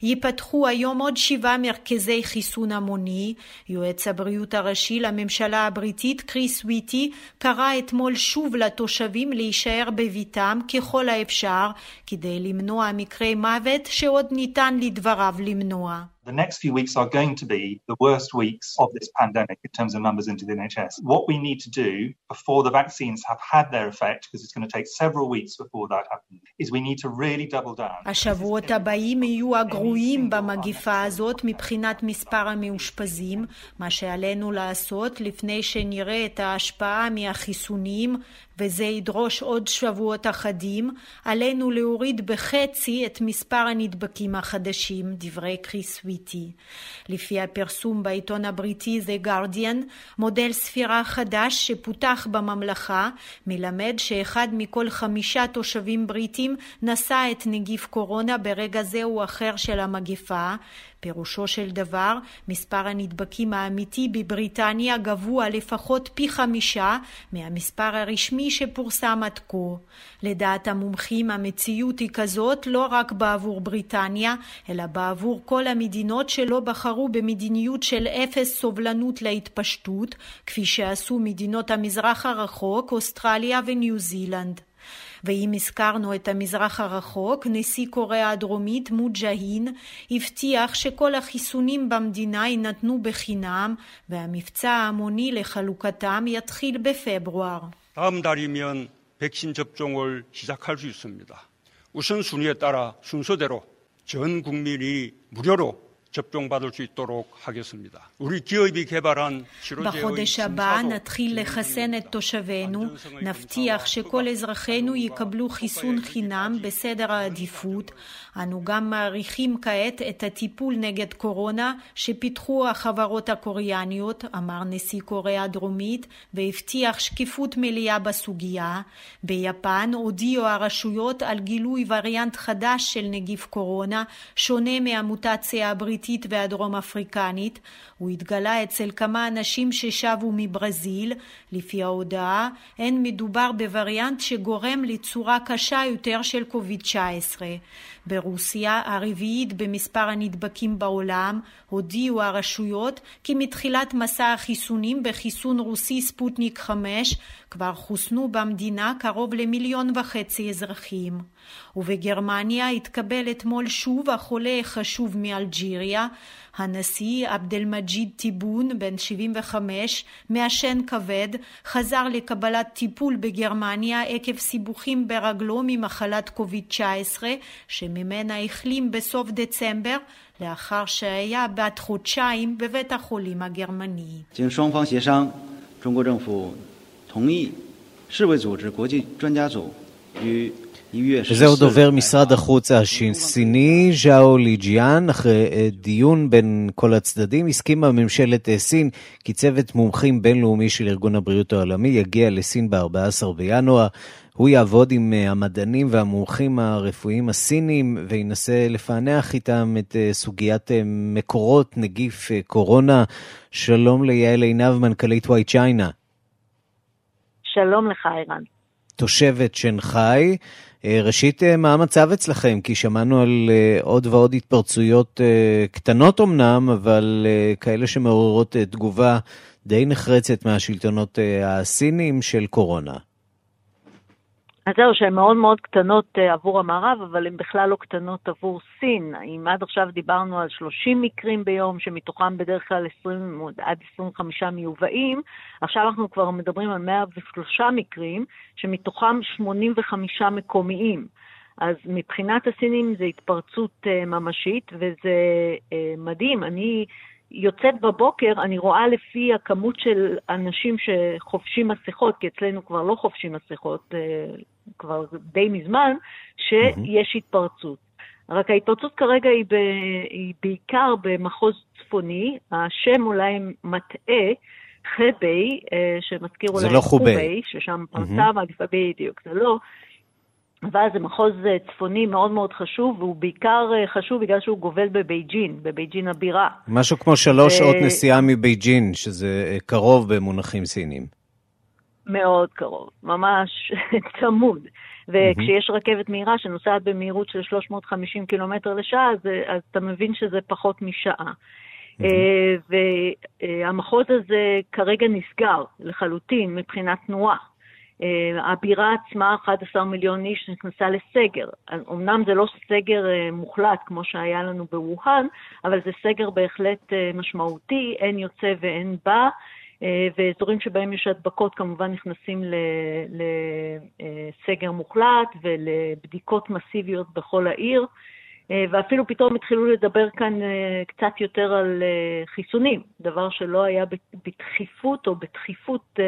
ייפתחו היום עוד שבעה מרכזי חיסון המוני. יועץ הבריאות הראשי לממשלה הבריטית, קריס ויטי, קרא אתמול שוב לתושבים להישאר בביתם ככל האפשר, כדי למנוע מקרי מוות שעוד ניתן לדבריו למנוע. The next few weeks are going to be the worst weeks of this pandemic in terms of numbers into the NHS. What we need to do before the vaccines have had their effect, because it's going to take several weeks before that happens, is we need to really double down. השבועות הבאים יהיו הגרועים במגיפה הזאת מבחינת מספר המאושפזים, מה שעלינו לעשות לפני שנראה את ההשפעה מהחיסונים וזה ידרוש עוד שבועות אחדים, עלינו להוריד בחצי את מספר הנדבקים החדשים, דברי קריס ויטי. לפי הפרסום בעיתון הבריטי The Guardian, מודל ספירה חדש שפותח בממלכה מלמד שאחד מכל חמישה תושבים בריטים נשא את נגיף קורונה ברגע זה או אחר של המגפה, פירושו של דבר, מספר הנדבקים האמיתי בבריטניה גבוה לפחות פי חמישה מהמספר הרשמי שפורסם עד כה. לדעת המומחים המציאות היא כזאת לא רק בעבור בריטניה, אלא בעבור כל המדינות שלא בחרו במדיניות של אפס סובלנות להתפשטות, כפי שעשו מדינות המזרח הרחוק, אוסטרליה וניו זילנד. ואם הזכרנו את המזרח הרחוק, נשיא קוריאה הדרומית מוג'הין הבטיח שכל החיסונים במדינה יינתנו בחינם והמבצע ההמוני לחלוקתם יתחיל בפברואר. 다음 달이면 백신 접종을 시작할 수 있습니다. 우선순위에 따라 순서대로 전 국민이 무료로 בחודש הבא נתחיל לחסן את תושבינו, נבטיח שכל אזרחינו יקבלו חיסון חינם בסדר העדיפות. אנו גם מעריכים כעת את הטיפול נגד קורונה שפיתחו החברות הקוריאניות, אמר נשיא קוריאה הדרומית, והבטיח שקיפות מלאה בסוגיה. ביפן הודיעו הרשויות על גילוי וריאנט חדש של נגיף קורונה, שונה מהמוטציה הבריטית. והדרום אפריקנית. הוא התגלה אצל כמה אנשים ששבו מברזיל. לפי ההודעה, אין מדובר בווריאנט שגורם לצורה קשה יותר של קוביד-19. ברוסיה, הרביעית במספר הנדבקים בעולם, הודיעו הרשויות כי מתחילת מסע החיסונים בחיסון רוסי ספוטניק 5 כבר חוסנו במדינה קרוב למיליון וחצי אזרחים. ובגרמניה התקבל אתמול שוב החולה החשוב מאלג'יריה, הנשיא עבד אל-מג'יד טיבון, בן 75, מעשן כבד, חזר לקבלת טיפול בגרמניה עקב סיבוכים ברגלו ממחלת קוביד-19, שממנה החלים בסוף דצמבר, לאחר שהיה בת חודשיים בבית החולים הגרמני. 同意世卫组织国际专家组于 וזהו דובר משרד החוץ הסיני, ז'או ליג'יאן, אחרי דיון בין כל הצדדים, הסכימה ממשלת סין כי צוות מומחים בינלאומי של ארגון הבריאות העולמי יגיע לסין ב-14 בינואר. הוא יעבוד עם המדענים והמומחים הרפואיים הסינים וינסה לפענח איתם את סוגיית מקורות נגיף קורונה. שלום ליעל עינב, מנכ"לית וואי צ'יינה. שלום לך, ערן. תושבת שנגחאי. ראשית, מה המצב אצלכם? כי שמענו על עוד ועוד התפרצויות קטנות אמנם, אבל כאלה שמעוררות תגובה די נחרצת מהשלטונות הסינים של קורונה. אז זהו, שהן מאוד מאוד קטנות עבור המערב, אבל הן בכלל לא קטנות עבור סין. אם עד עכשיו דיברנו על 30 מקרים ביום, שמתוכם בדרך כלל 20 עד 25 מיובאים, עכשיו אנחנו כבר מדברים על 103 מקרים, שמתוכם 85 מקומיים. אז מבחינת הסינים זה התפרצות ממשית, וזה מדהים. אני יוצאת בבוקר, אני רואה לפי הכמות של אנשים שחובשים מסכות, כי אצלנו כבר לא חובשים מסכות, כבר די מזמן, שיש התפרצות. רק ההתפרצות כרגע היא, ב, היא בעיקר במחוז צפוני, השם אולי מטעה, חבי, שמזכיר אולי לא חובי, ששם פרצה מגפה, בדיוק, זה לא. אבל זה מחוז צפוני מאוד מאוד חשוב, והוא בעיקר חשוב בגלל שהוא גובל בבייג'ין, בבייג'ין הבירה. משהו כמו שלוש. שעות נסיעה מבייג'ין, שזה קרוב במונחים סינים. מאוד קרוב, ממש *laughs* צמוד. וכשיש רכבת מהירה שנוסעת במהירות של 350 קילומטר לשעה, אז, אז אתה מבין שזה פחות משעה. והמחוז הזה כרגע נסגר לחלוטין מבחינת תנועה. הבירה עצמה, 11 מיליון איש, נכנסה לסגר. אמנם זה לא סגר מוחלט כמו שהיה לנו בווהאן, אבל זה סגר בהחלט משמעותי, אין יוצא ואין בא. ואזורים שבהם יש הדבקות כמובן נכנסים לסגר מוחלט ולבדיקות מסיביות בכל העיר, ואפילו פתאום התחילו לדבר כאן קצת יותר על חיסונים, דבר שלא היה בדחיפות או בדחיפות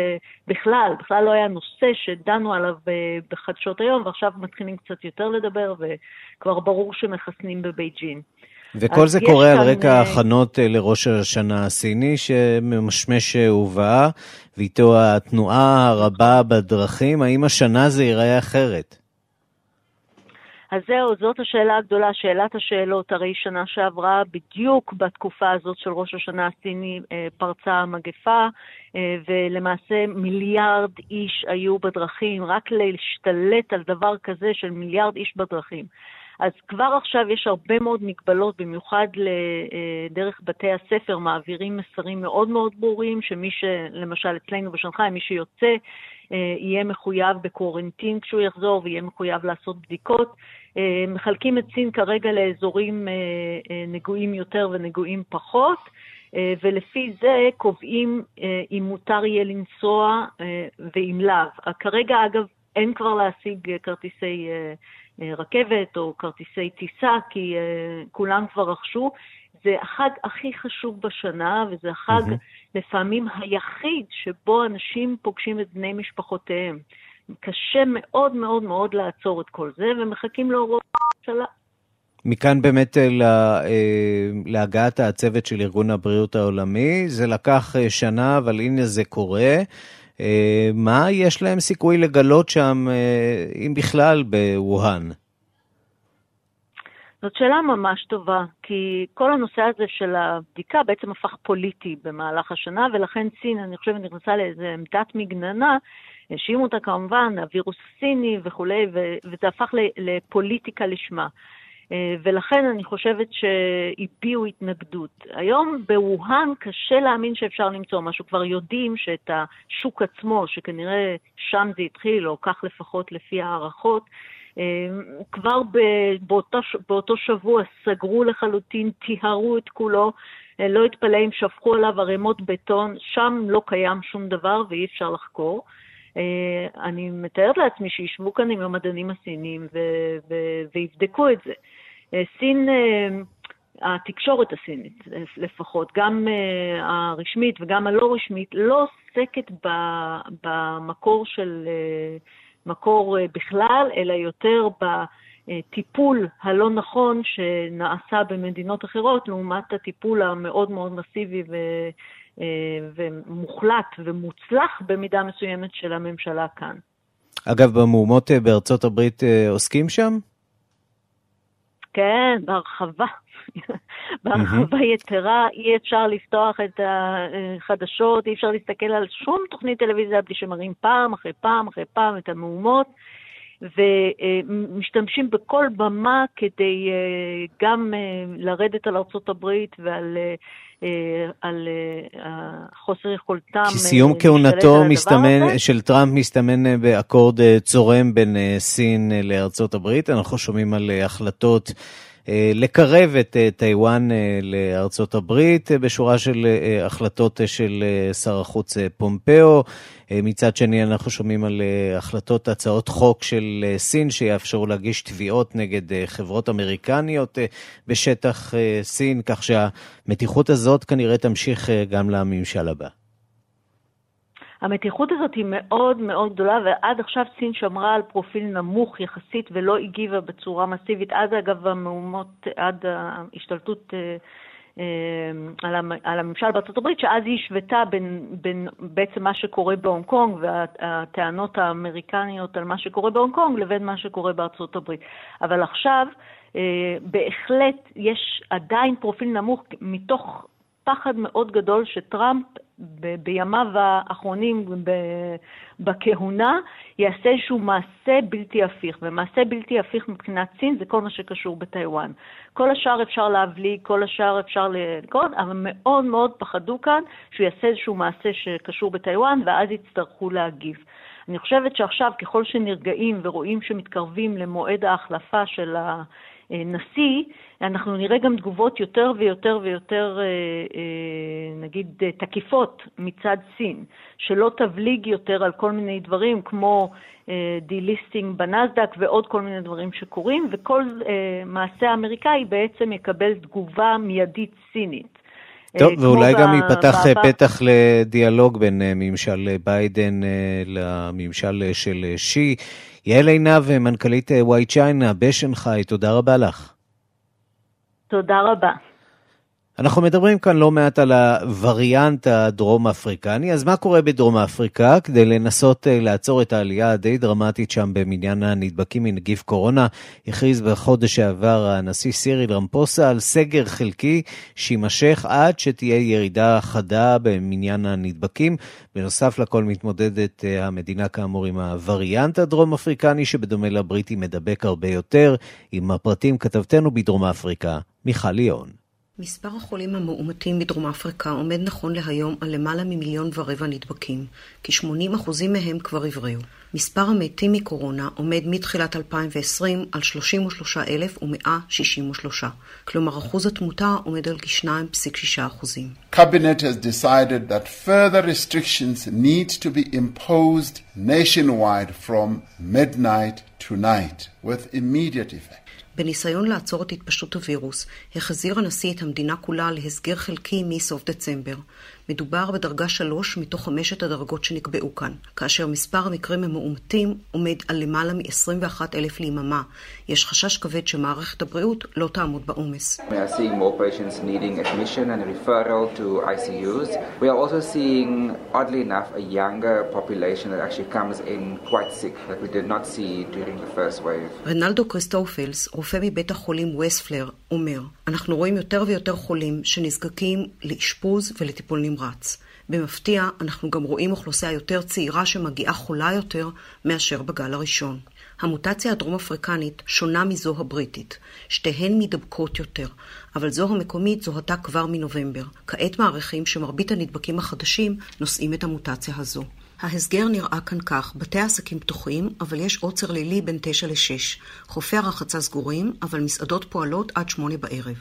בכלל, בכלל לא היה נושא שדנו עליו בחדשות היום, ועכשיו מתחילים קצת יותר לדבר, וכבר ברור שמחסנים בבייג'ין. וכל זה קורה על רקע ההכנות לראש השנה הסיני שממשמש ובא, ואיתו התנועה הרבה בדרכים. האם השנה זה ייראה אחרת? אז זהו, זאת השאלה הגדולה, שאלת השאלות. הרי שנה שעברה, בדיוק בתקופה הזאת של ראש השנה הסיני, פרצה המגפה, ולמעשה מיליארד איש היו בדרכים, רק להשתלט על דבר כזה של מיליארד איש בדרכים. אז כבר עכשיו יש הרבה מאוד מגבלות, במיוחד דרך בתי הספר, מעבירים מסרים מאוד מאוד ברורים, שמי שלמשל אצלנו בשנגחאי, מי שיוצא, יהיה מחויב בקורנטין כשהוא יחזור ויהיה מחויב לעשות בדיקות. מחלקים את סין כרגע לאזורים נגועים יותר ונגועים פחות, ולפי זה קובעים אם מותר יהיה לנסוע ואם לאו. כרגע, אגב, אין כבר להשיג כרטיסי רכבת או כרטיסי טיסה, כי uh, כולם כבר רכשו. זה החג הכי חשוב בשנה, וזה החג mm-hmm. לפעמים היחיד שבו אנשים פוגשים את בני משפחותיהם. קשה מאוד מאוד מאוד לעצור את כל זה, ומחכים להוראות הממשלה. מכאן באמת לה, להגעת הצוות של ארגון הבריאות העולמי. זה לקח שנה, אבל הנה זה קורה. מה יש להם סיכוי לגלות שם, אם בכלל, בווהאן? זאת שאלה ממש טובה, כי כל הנושא הזה של הבדיקה בעצם הפך פוליטי במהלך השנה, ולכן סין, אני חושבת, נכנסה לאיזו עמדת מגננה, האשימו אותה כמובן, הווירוס הסיני וכולי, וזה הפך לפוליטיקה לשמה. ולכן אני חושבת שהביעו התנגדות. היום בווהאן קשה להאמין שאפשר למצוא משהו. כבר יודעים שאת השוק עצמו, שכנראה שם זה התחיל, או כך לפחות לפי הערכות, כבר באותו, באותו שבוע סגרו לחלוטין, טיהרו את כולו, לא התפלא אם שפכו עליו ערימות בטון, שם לא קיים שום דבר ואי אפשר לחקור. אני מתארת לעצמי שישבו כאן עם המדענים הסינים ו- ו- ויבדקו את זה. סין, התקשורת הסינית לפחות, גם הרשמית וגם הלא רשמית, לא עוסקת במקור של מקור בכלל, אלא יותר בטיפול הלא נכון שנעשה במדינות אחרות, לעומת הטיפול המאוד מאוד מסיבי ו... ומוחלט ומוצלח במידה מסוימת של הממשלה כאן. אגב, במהומות בארצות הברית עוסקים שם? כן, בהרחבה. *laughs* בהרחבה יתרה, אי אפשר לפתוח את החדשות, אי אפשר להסתכל על שום תוכנית טלוויזיה בלי שמראים פעם אחרי פעם אחרי פעם את המהומות. ומשתמשים בכל במה כדי אה, גם אה, לרדת על ארצות הברית ועל אה, על חוסר יכולתם כי סיום כהונתו מסתמן, של טראמפ מסתמן באקורד צורם בין סין לארצות הברית. אנחנו שומעים על החלטות לקרב את טיוואן לארצות הברית בשורה של החלטות של שר החוץ פומפאו. מצד שני, אנחנו שומעים על החלטות, הצעות חוק של סין שיאפשרו להגיש תביעות נגד חברות אמריקניות בשטח סין, כך שהמתיחות הזאת כנראה תמשיך גם לממשל הבא. המתיחות הזאת היא מאוד מאוד גדולה, ועד עכשיו סין שמרה על פרופיל נמוך יחסית ולא הגיבה בצורה מסיבית, עד אגב המהומות, עד ההשתלטות על הממשל בארצות הברית, שאז היא השוותה בין, בין בעצם מה שקורה בהונג קונג והטענות האמריקניות על מה שקורה בהונג קונג לבין מה שקורה בארצות הברית. אבל עכשיו בהחלט יש עדיין פרופיל נמוך מתוך פחד מאוד גדול שטראמפ ב- בימיו האחרונים ב- בכהונה יעשה איזשהו מעשה בלתי הפיך, ומעשה בלתי הפיך מבחינת סין זה כל מה שקשור בטיוואן. כל השאר אפשר להבליג, כל השאר אפשר לקרוא, אבל מאוד מאוד פחדו כאן שהוא יעשה איזשהו מעשה שקשור בטיוואן, ואז יצטרכו להגיב. אני חושבת שעכשיו, ככל שנרגעים ורואים שמתקרבים למועד ההחלפה של ה... נשיא, אנחנו נראה גם תגובות יותר ויותר ויותר, נגיד, תקיפות מצד סין, שלא תבליג יותר על כל מיני דברים כמו delisting בנסדק ועוד כל מיני דברים שקורים, וכל מעשה אמריקאי בעצם יקבל תגובה מיידית סינית. טוב, ואולי גם ייפתח פתח לדיאלוג בין ממשל ביידן לממשל של שי. יעל עינב, מנכ"לית Y China בשנגחאי, תודה רבה לך. תודה רבה. אנחנו מדברים כאן לא מעט על הווריאנט הדרום אפריקני, אז מה קורה בדרום אפריקה כדי לנסות לעצור את העלייה הדי דרמטית שם במניין הנדבקים מנגיף קורונה? הכריז בחודש שעבר הנשיא סיריל רמפוסה על סגר חלקי שיימשך עד שתהיה ירידה חדה במניין הנדבקים. בנוסף לכל מתמודדת המדינה כאמור עם הווריאנט הדרום אפריקני שבדומה לבריטי מדבק הרבה יותר. עם הפרטים כתבתנו בדרום אפריקה, מיכל ליאון. מספר החולים המאומתים בדרום אפריקה עומד נכון להיום על למעלה ממיליון ורבע נדבקים, כ-80% מהם כבר הבריאו. מספר המתים מקורונה עומד מתחילת 2020 על 33,163, כלומר אחוז התמותה עומד על כ-2.6%. Cabinet has decided that further restrictions need to be imposed nationwide from midnight tonight with immediate effect. בניסיון לעצור את התפשטות הווירוס, החזיר הנשיא את המדינה כולה להסגר חלקי מסוף דצמבר. מדובר בדרגה שלוש מתוך חמשת הדרגות שנקבעו כאן, כאשר מספר המקרים המאומתים עומד על למעלה מ-21 אלף ליממה. יש חשש כבד שמערכת הבריאות לא תעמוד בעומס. We are seeing more patients needing admission and referral to ICUs. We are also seeing, oddly enough, a younger population that actually comes in quite sick that we did not see during the first wave. רנלדו קריסטופלס, רופא מבית החולים ווספלר, אומר, אנחנו רואים יותר ויותר חולים שנזקקים לאשפוז ולטיפול נמרץ. במפתיע, אנחנו גם רואים אוכלוסייה יותר צעירה שמגיעה חולה יותר מאשר בגל הראשון. המוטציה הדרום-אפריקנית שונה מזו הבריטית. שתיהן מידבקות יותר, אבל זו המקומית זוהתה כבר מנובמבר. כעת מעריכים שמרבית הנדבקים החדשים נושאים את המוטציה הזו. ההסגר נראה כאן כך, בתי העסקים פתוחים, אבל יש עוצר לילי בין 9 ל-6. חופי הרחצה סגורים, אבל מסעדות פועלות עד 8 בערב.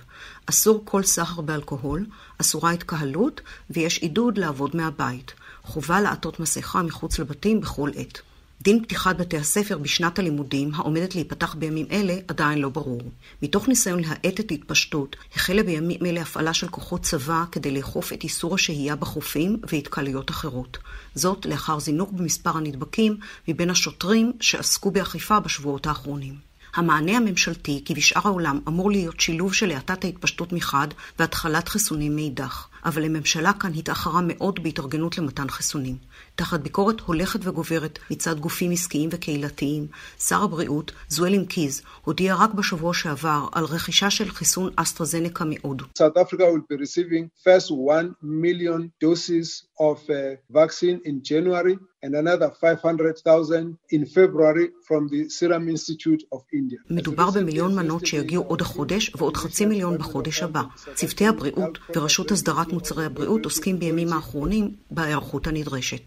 אסור כל סחר באלכוהול, אסורה התקהלות, ויש עידוד לעבוד מהבית. חובה לעטות מסכה מחוץ לבתים בכל עת. דין פתיחת בתי הספר בשנת הלימודים, העומדת להיפתח בימים אלה, עדיין לא ברור. מתוך ניסיון להאט את התפשטות, החלה בימים אלה הפעלה של כוחות צבא כדי לאכוף את איסור השהייה בחופים והתקהלויות אחרות. זאת לאחר זינוק במספר הנדבקים מבין השוטרים שעסקו באכיפה בשבועות האחרונים. המענה הממשלתי, כי בשאר העולם אמור להיות שילוב של האטת ההתפשטות מחד והתחלת חיסונים מאידך. אבל הממשלה כאן התאחרה מאוד בהתארגנות למתן חיסונים. תחת ביקורת הולכת וגוברת מצד גופים עסקיים וקהילתיים, שר הבריאות, זואל קיז, הודיע רק בשבוע שעבר על רכישה של חיסון אסטרזנקה מהודו. South Africa will be receiving first 1 million doses of uh, vaccine in January and another 500,000 in February from the Serum Institute of India. מדובר במיליון מנות שיגיעו עוד החודש ועוד חצי מיליון בחודש הבא. צוותי הבריאות ורשות הסדרת מוצרי הבריאות עוסקים בימים האחרונים בהיערכות הנדרשת.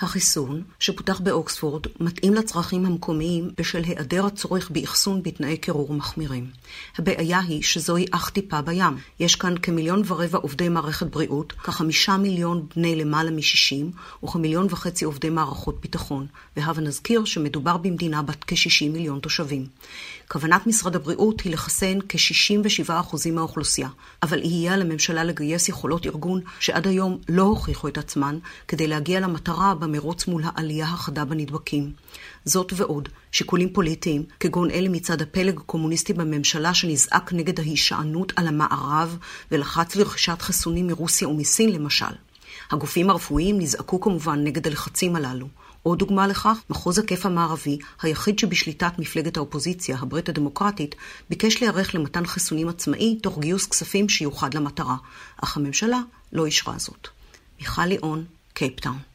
החיסון, שפותח באוקספורד, מתאים לצרכים המקומיים בשל היעדר הצורך באחסון בתנאי קירור מחמירים. הבעיה היא שזוהי אך טיפה בים. יש כאן כמיליון ורבע עובדי מערכת בריאות, כחמישה מיליון בני למעלה מ-60 וכמיליון וחצי עובדי מערכות ביטחון, והבה נזכיר שמדובר במדינה בת כ-60 מיליון תושבים. כוונת משרד הבריאות היא לחסן כ-67% מהאוכלוסייה, אבל יהיה לממשלה לגייס יכולות ארגון שעד היום לא הוכיחו את עצמן כדי להגיע למטרה במרוץ מול העלייה החדה בנדבקים. זאת ועוד, שיקולים פוליטיים, כגון אלה מצד הפלג הקומוניסטי בממשלה שנזעק נגד ההישענות על המערב ולחץ לרכישת חיסונים מרוסיה ומסין למשל. הגופים הרפואיים נזעקו כמובן נגד הלחצים הללו. עוד דוגמה לכך, מחוז הכף המערבי, היחיד שבשליטת מפלגת האופוזיציה, הברית הדמוקרטית, ביקש להיערך למתן חיסונים עצמאי תוך גיוס כספים שיוחד למטרה, אך הממשלה לא אישרה זאת. מיכל ליאון, קייפטאון.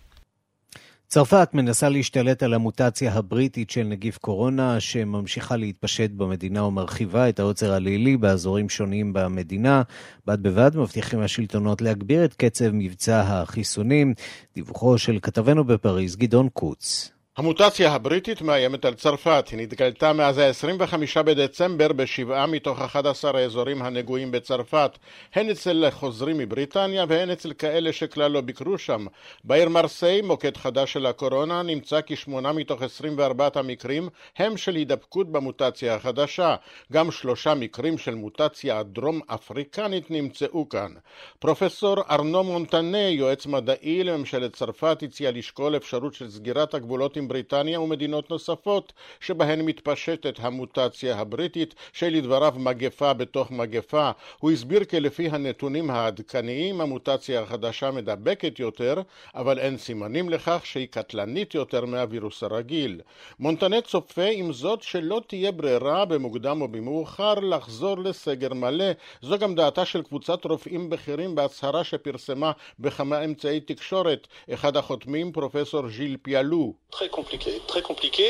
צרפת מנסה להשתלט על המוטציה הבריטית של נגיף קורונה, שממשיכה להתפשט במדינה ומרחיבה את העוצר הלילי באזורים שונים במדינה. בד בבד מבטיחים השלטונות להגביר את קצב מבצע החיסונים. דיווחו של כתבנו בפריז, גדעון קוץ. המוטציה הבריטית מאיימת על צרפת. היא נתגלתה מאז ה-25 בדצמבר בשבעה מתוך 11 האזורים הנגועים בצרפת, הן אצל חוזרים מבריטניה והן אצל כאלה שכלל לא ביקרו שם. בעיר מרסיי, מוקד חדש של הקורונה, נמצא כי שמונה מתוך 24 המקרים הם של הידבקות במוטציה החדשה. גם שלושה מקרים של מוטציה הדרום אפריקנית נמצאו כאן. פרופסור ארנו מונטנה, יועץ מדעי לממשלת צרפת, הציע לשקול אפשרות של סגירת הגבולות עם בריטניה ומדינות נוספות שבהן מתפשטת המוטציה הבריטית שלדבריו מגפה בתוך מגפה. הוא הסביר כי לפי הנתונים העדכניים המוטציה החדשה מדבקת יותר אבל אין סימנים לכך שהיא קטלנית יותר מהווירוס הרגיל. מונטנה צופה עם זאת שלא תהיה ברירה במוקדם או במאוחר לחזור לסגר מלא. זו גם דעתה של קבוצת רופאים בכירים בהצהרה שפרסמה בכמה אמצעי תקשורת. אחד החותמים פרופסור ז'יל פיאלו. compliqué, très compliqué.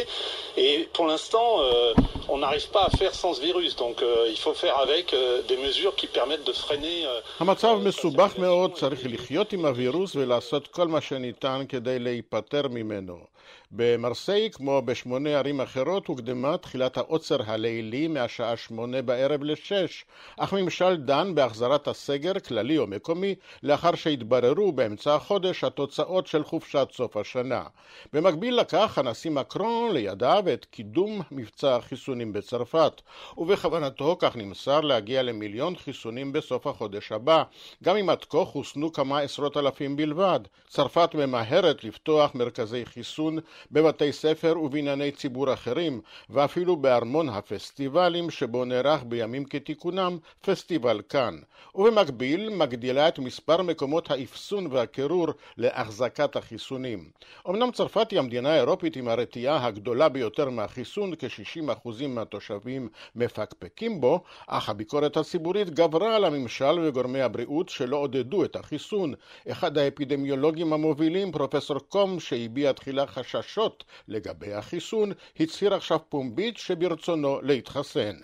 Et pour l'instant, euh, on n'arrive pas à faire sans ce virus. Donc euh, il faut faire avec euh, des mesures qui permettent de freiner... המצב מסובך מאוד, צריך לחיות עם הווירוס ולעשות כל מה שניתן כדי להיפטר ממנו. במרסיי, כמו בשמונה ערים אחרות, הוקדמה תחילת העוצר הלילי מהשעה שמונה בערב לשש, אך ממשל דן בהחזרת הסגר, כללי או מקומי, לאחר שהתבררו באמצע החודש התוצאות של חופשת סוף השנה. במקביל לקח הנשיא מקרון לידיו את קידום מבצע החיסונים בצרפת, ובכוונתו, כך נמסר, להגיע למיליון חיסונים בסוף החודש הבא, גם אם עד כה חוסנו כמה עשרות אלפים בלבד. צרפת ממהרת לפתוח מרכזי חיסון בבתי ספר ובענייני ציבור אחרים, ואפילו בארמון הפסטיבלים שבו נערך בימים כתיקונם פסטיבל כאן. ובמקביל מגדילה את מספר מקומות האפסון והקירור להחזקת החיסונים. אמנם צרפת היא המדינה האירופית עם הרתיעה הגדולה ביותר מהחיסון, כ-60% מהתושבים מפקפקים בו, אך הביקורת הציבורית גברה על הממשל וגורמי הבריאות שלא עודדו את החיסון. אחד האפידמיולוגים המובילים, פרופסור קום, שהביע תחילה חששות לגבי החיסון, הצהיר עכשיו פומבית שברצונו להתחסן.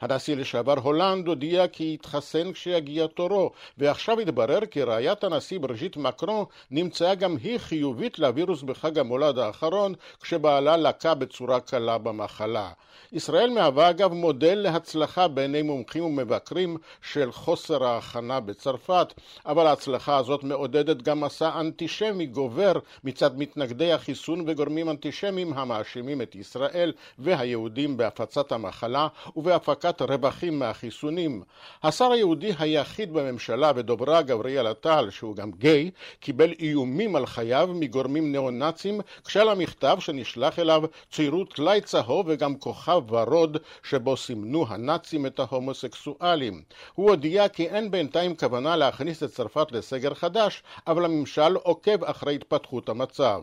הנשיא לשעבר הולנד הודיע כי יתחסן כשיגיע תורו, ועכשיו התברר כי רעיית הנשיא ברג'יט מקרון נמצאה גם היא חיובית לווירוס בחג המולד האחרון, כשבעלה לקה בצורה קלה במחלה. ישראל מהווה אגב מודל להצלחה בעיני מומחים ומבקרים של חוסר ההכנה בצרפת, אבל ההצלחה הזאת מעודדת גם מסע אנטישמי גובר מצד מתנגדי החיסון וגורמים אנטישמיים המאשימים את ישראל והיהודים בהפצת המחלה ובהפקת רווחים מהחיסונים. השר היהודי היחיד בממשלה בדוברה גבריאל עטל, שהוא גם גיי, קיבל איומים על חייו מגורמים ניאו-נאצים כשעל המכתב שנשלח אליו ציירו טלאי צהוב וגם כוכב ורוד שבו סימנו הנאצים את ההומוסקסואלים. הוא הודיע כי אין בינתיים כוונה להכניס את צרפת לסגר חדש, אבל הממשל עוקב אחרי התפתחות המצב.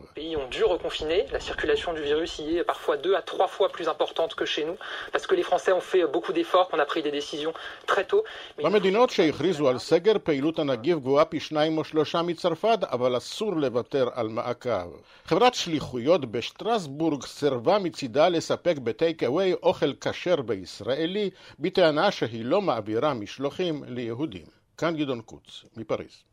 Reconfiner. La circulation du virus y est parfois deux à trois fois plus importante que chez nous, parce que les Français ont fait beaucoup d'efforts, qu'on a pris des décisions très tôt. Mais במדינות שהכריזו על סגר פעילות הנגיף גבוהה פי שניים או שלושה מצרפת, אבל אסור לוותר על מעקב. חברת שליחויות בשטרסבורג סירבה מצידה לספק בטייק אווי אוכל כשר בישראלי, בטענה שהיא לא מעבירה משלוחים ליהודים. כאן גדעון קוץ, מפריז.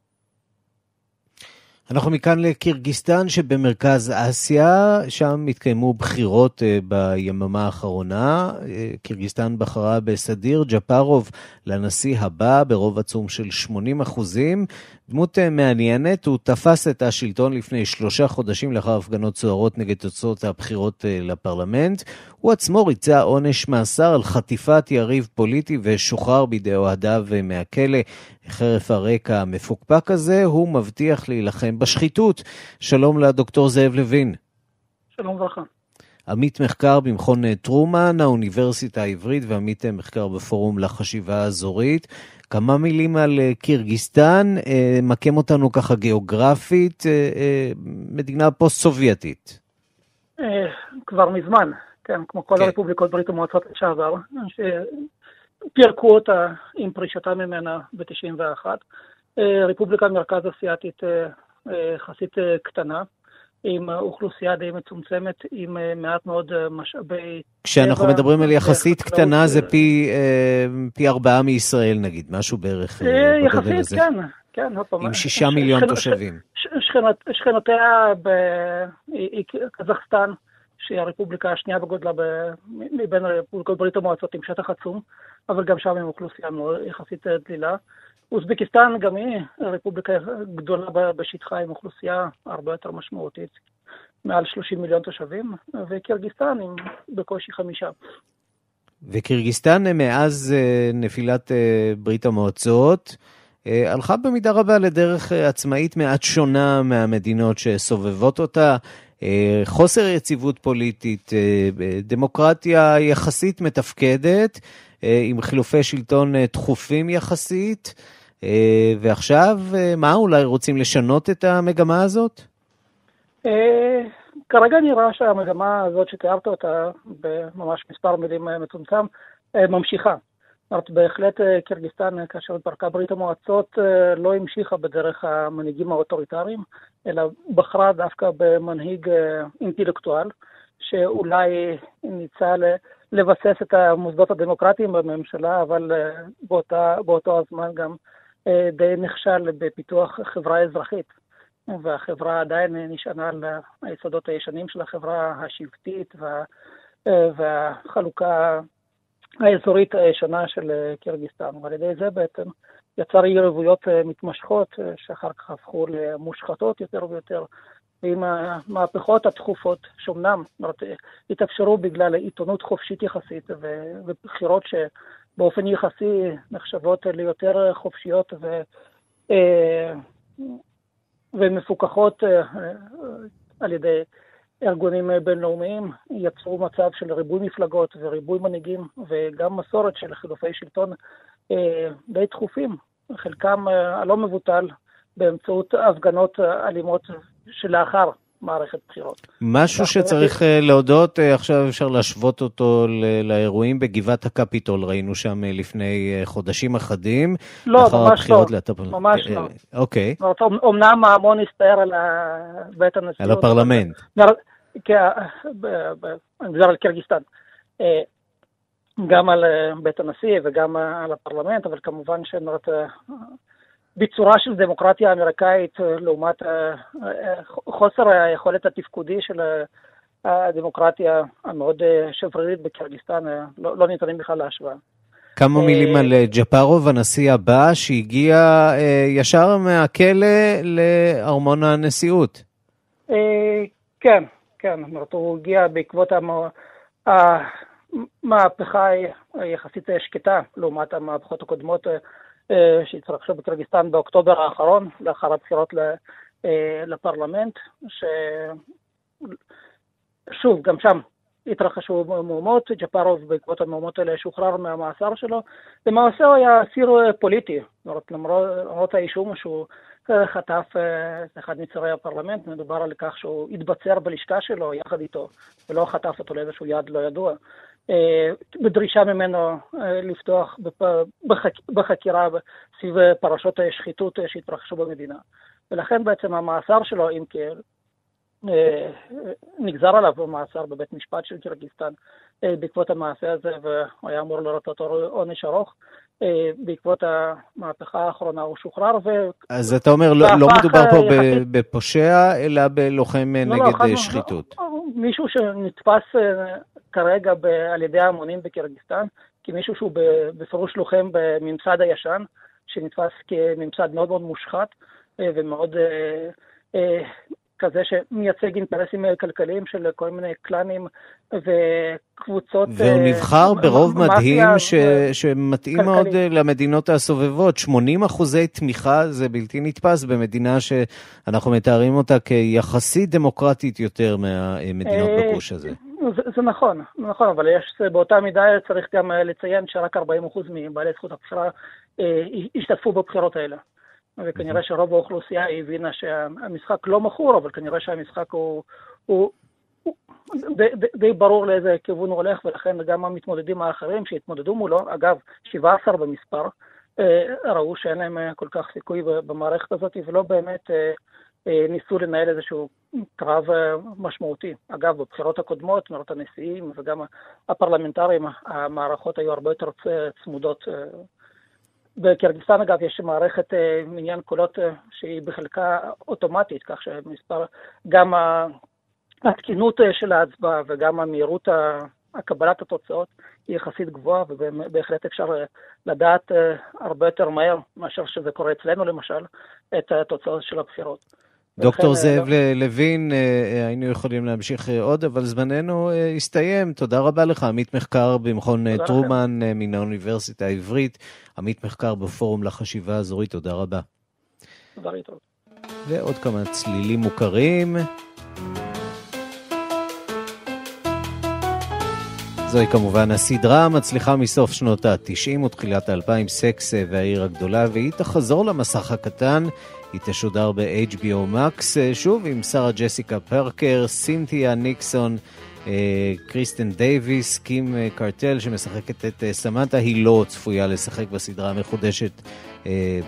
אנחנו מכאן לקירגיסטן שבמרכז אסיה, שם התקיימו בחירות אה, ביממה האחרונה. אה, קירגיסטן בחרה בסדיר ג'פרוב לנשיא הבא ברוב עצום של 80 אחוזים. דמות אה, מעניינת, הוא תפס את השלטון לפני שלושה חודשים לאחר הפגנות סוערות נגד תוצאות הבחירות לפרלמנט. הוא עצמו ריצה עונש מאסר על חטיפת יריב פוליטי ושוחרר בידי אוהדיו מהכלא. חרף הרקע המפוקפק הזה, הוא מבטיח להילחם בשחיתות. שלום לדוקטור זאב לוין. שלום וברכה. עמית מחקר במכון טרומן, האוניברסיטה העברית, ועמית מחקר בפורום לחשיבה האזורית. כמה מילים על קירגיסטן, מקם אותנו ככה גיאוגרפית, מדינה פוסט-סובייטית. כבר מזמן, כן, כמו כל הרפובליקות ברית המועצות לשעבר, פירקו אותה עם פרישתה ממנה ב-91. רפובליקה מרכז אסיאתית יחסית קטנה, עם אוכלוסייה די מצומצמת, עם מעט מאוד משאבי... כשאנחנו טבע, מדברים על יחסית קטנה זה פי, פי ארבעה מישראל נגיד, משהו בערך בגודל הזה. יחסית, כן, כן, עם שישה מיליון שכנות, תושבים. שכנות, שכנותיה בקזחסטן, שהיא הרפובליקה השנייה בגודלה ב... מבין ברית המועצות עם שטח עצום, אבל גם שם עם אוכלוסייה יחסית דלילה. אוזבקיסטן גם היא רפובליקה גדולה בשטחה עם אוכלוסייה הרבה יותר משמעותית, מעל 30 מיליון תושבים, וקירגיסטן עם בקושי חמישה. וקירגיסטן מאז נפילת ברית המועצות, הלכה במידה רבה לדרך עצמאית מעט שונה מהמדינות שסובבות אותה. חוסר יציבות פוליטית, דמוקרטיה יחסית מתפקדת, עם חילופי שלטון תכופים יחסית, ועכשיו, מה, אולי רוצים לשנות את המגמה הזאת? כרגע נראה שהמגמה הזאת שתיארת אותה, בממש מספר מילים מצומצם, ממשיכה. זאת אומרת, בהחלט קירגיסטן, כאשר התפרקה ברית המועצות, לא המשיכה בדרך המנהיגים האוטוריטריים, אלא בחרה דווקא במנהיג אינטלקטואל, שאולי ניסה לבסס את המוסדות הדמוקרטיים בממשלה, אבל באותה, באותו הזמן גם די נכשל בפיתוח חברה אזרחית. והחברה עדיין נשענה על היסודות הישנים של החברה השבטית וה, והחלוקה האזורית הישנה של קירגיסטן, ועל ידי זה בעצם יצר יריבויות מתמשכות שאחר כך הפכו למושחתות יותר ויותר, ועם המהפכות התכופות, שאומנם התאפשרו בגלל עיתונות חופשית יחסית ובחירות שבאופן יחסי נחשבות ליותר חופשיות ו... ומפוקחות על ידי ארגונים בינלאומיים. יצרו מצב של ריבוי מפלגות וריבוי מנהיגים וגם מסורת של חילופי שלטון די תכופים, חלקם הלא מבוטל באמצעות הפגנות אלימות שלאחר מערכת בחירות. משהו שצריך להודות, עכשיו אפשר להשוות אותו לאירועים בגבעת הקפיטול, ראינו שם לפני חודשים אחדים. לא, ממש לא, ממש לא. אוקיי. אמנם ההמון הסתער על בית הנשיאות. על הפרלמנט. אני מדבר על קירגיסטן. גם על בית הנשיא וגם על הפרלמנט, אבל כמובן שנראית בצורה של דמוקרטיה אמריקאית לעומת חוסר היכולת התפקודי של הדמוקרטיה המאוד שברירית בקירגיסטן, לא, לא ניתנים בכלל להשוואה. כמה מילים על ג'פרוב, הנשיא הבא, שהגיע ישר מהכלא לארמון הנשיאות. כן, כן, זאת אומרת, הוא הגיע בעקבות המהפכה היחסית שקטה לעומת המהפכות הקודמות שהתרחשו בקירגיסטן באוקטובר האחרון, לאחר הבחירות לפרלמנט, ש... שוב, גם שם התרחשו מהומות, ג'פרוב בעקבות המהומות האלה שוחרר מהמאסר שלו. למעשה הוא היה אסיר פוליטי, למרות, למרות האישום שהוא חטף את אחד מצרי הפרלמנט, מדובר על כך שהוא התבצר בלשכה שלו יחד איתו, ולא חטף אותו לאיזשהו יד לא ידוע. בדרישה ממנו לפתוח בחק... בחקירה סביב פרשות שחיתות שהתרחשו במדינה. ולכן בעצם המאסר שלו, אם כן, נגזר עליו במאסר בבית משפט של קירגיסטן בעקבות המעשה הזה, והוא היה אמור לראות אותו עונש ארוך. בעקבות המהפכה האחרונה הוא שוחרר ו... אז אתה אומר, לא, לא מדובר פה יחסית... בפושע, אלא בלוחם לא, נגד לא, שחיתות. לא, מישהו שנתפס כרגע ב, על ידי ההמונים בקירגיסטן, כמישהו שהוא בפירוש לוחם בממסד הישן, שנתפס כממסד מאוד מאוד מושחת ומאוד כזה שמייצג אינטרסים כלכליים של כל מיני קלאנים וקבוצות. והוא נבחר ברוב מדהים ש... שמתאים כלכלי. מאוד למדינות הסובבות. 80 אחוזי תמיכה זה בלתי נתפס במדינה שאנחנו מתארים אותה כיחסית דמוקרטית יותר מהמדינות בגוש הזה. זה, זה נכון, נכון, אבל יש, באותה מידה צריך גם לציין שרק 40% מבעלי זכות הבחירה השתתפו בבחירות האלה. וכנראה שרוב האוכלוסייה הבינה שהמשחק לא מכור, אבל כנראה שהמשחק הוא, הוא, הוא די, די, ברור לאיזה כיוון הוא הולך, ולכן גם המתמודדים האחרים שהתמודדו מולו, אגב, 17 במספר, ראו שאין להם כל כך סיכוי במערכת הזאת, ולא באמת ניסו לנהל איזשהו קרב משמעותי. אגב, בבחירות הקודמות, זאת הנשיאים וגם הפרלמנטרים, המערכות היו הרבה יותר צמודות בקירגיסטן אגב יש מערכת אה, מניין קולות אה, שהיא בחלקה אוטומטית, כך שמספר, גם התקינות אה, של ההצבעה וגם המהירות הקבלת התוצאות היא יחסית גבוהה, ובהחלט אפשר לדעת הרבה יותר מהר מאשר שזה קורה אצלנו למשל, את התוצאות של הבחירות. דוקטור זאב לא... לוין, היינו יכולים להמשיך עוד, אבל זמננו הסתיים. תודה רבה לך, עמית מחקר במכון טרומן לכם. מן האוניברסיטה העברית. עמית מחקר בפורום לחשיבה אזורית, תודה רבה. תודה רבה. ועוד כמה צלילים מוכרים. זוהי כמובן הסדרה המצליחה מסוף שנות ה-90 ותחילת ה-2000, סקס והעיר הגדולה, והיא תחזור למסך הקטן. היא תשודר ב-HBO Max, שוב עם שרה ג'סיקה פרקר, סינתיה ניקסון, אה, קריסטן דייוויס, קים אה, קרטל שמשחקת את אה, סמנטה, היא לא צפויה לשחק בסדרה המחודשת,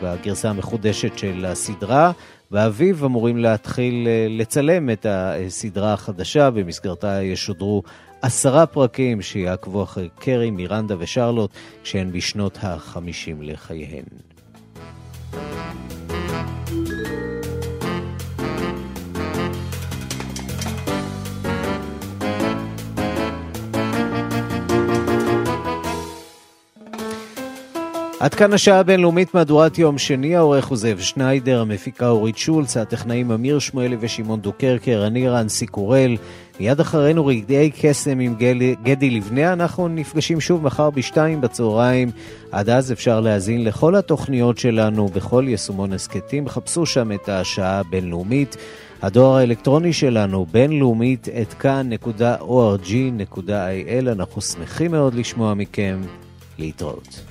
בגרסה המחודשת של הסדרה. באביב אמורים להתחיל לצלם את הסדרה החדשה, במסגרתה ישודרו עשרה פרקים שיעקבו אחרי קרי, מירנדה ושרלוט, כשהן בשנות החמישים לחייהן. עד כאן השעה הבינלאומית מהדורת יום שני, העורך הוא זאב שניידר, המפיקה אורית שולץ, הטכנאים אמיר שמואלי ושמעון דוקרקר, אני רנסי קורל. מיד אחרינו רגעי קסם עם גדי, לבנה, אנחנו נפגשים שוב מחר בשתיים בצהריים. עד אז אפשר להאזין לכל התוכניות שלנו בכל יישומון הסכתים, חפשו שם את השעה הבינלאומית. הדואר האלקטרוני שלנו, בינלאומית, את כאן.org.il. אנחנו שמחים מאוד לשמוע מכם. להתראות.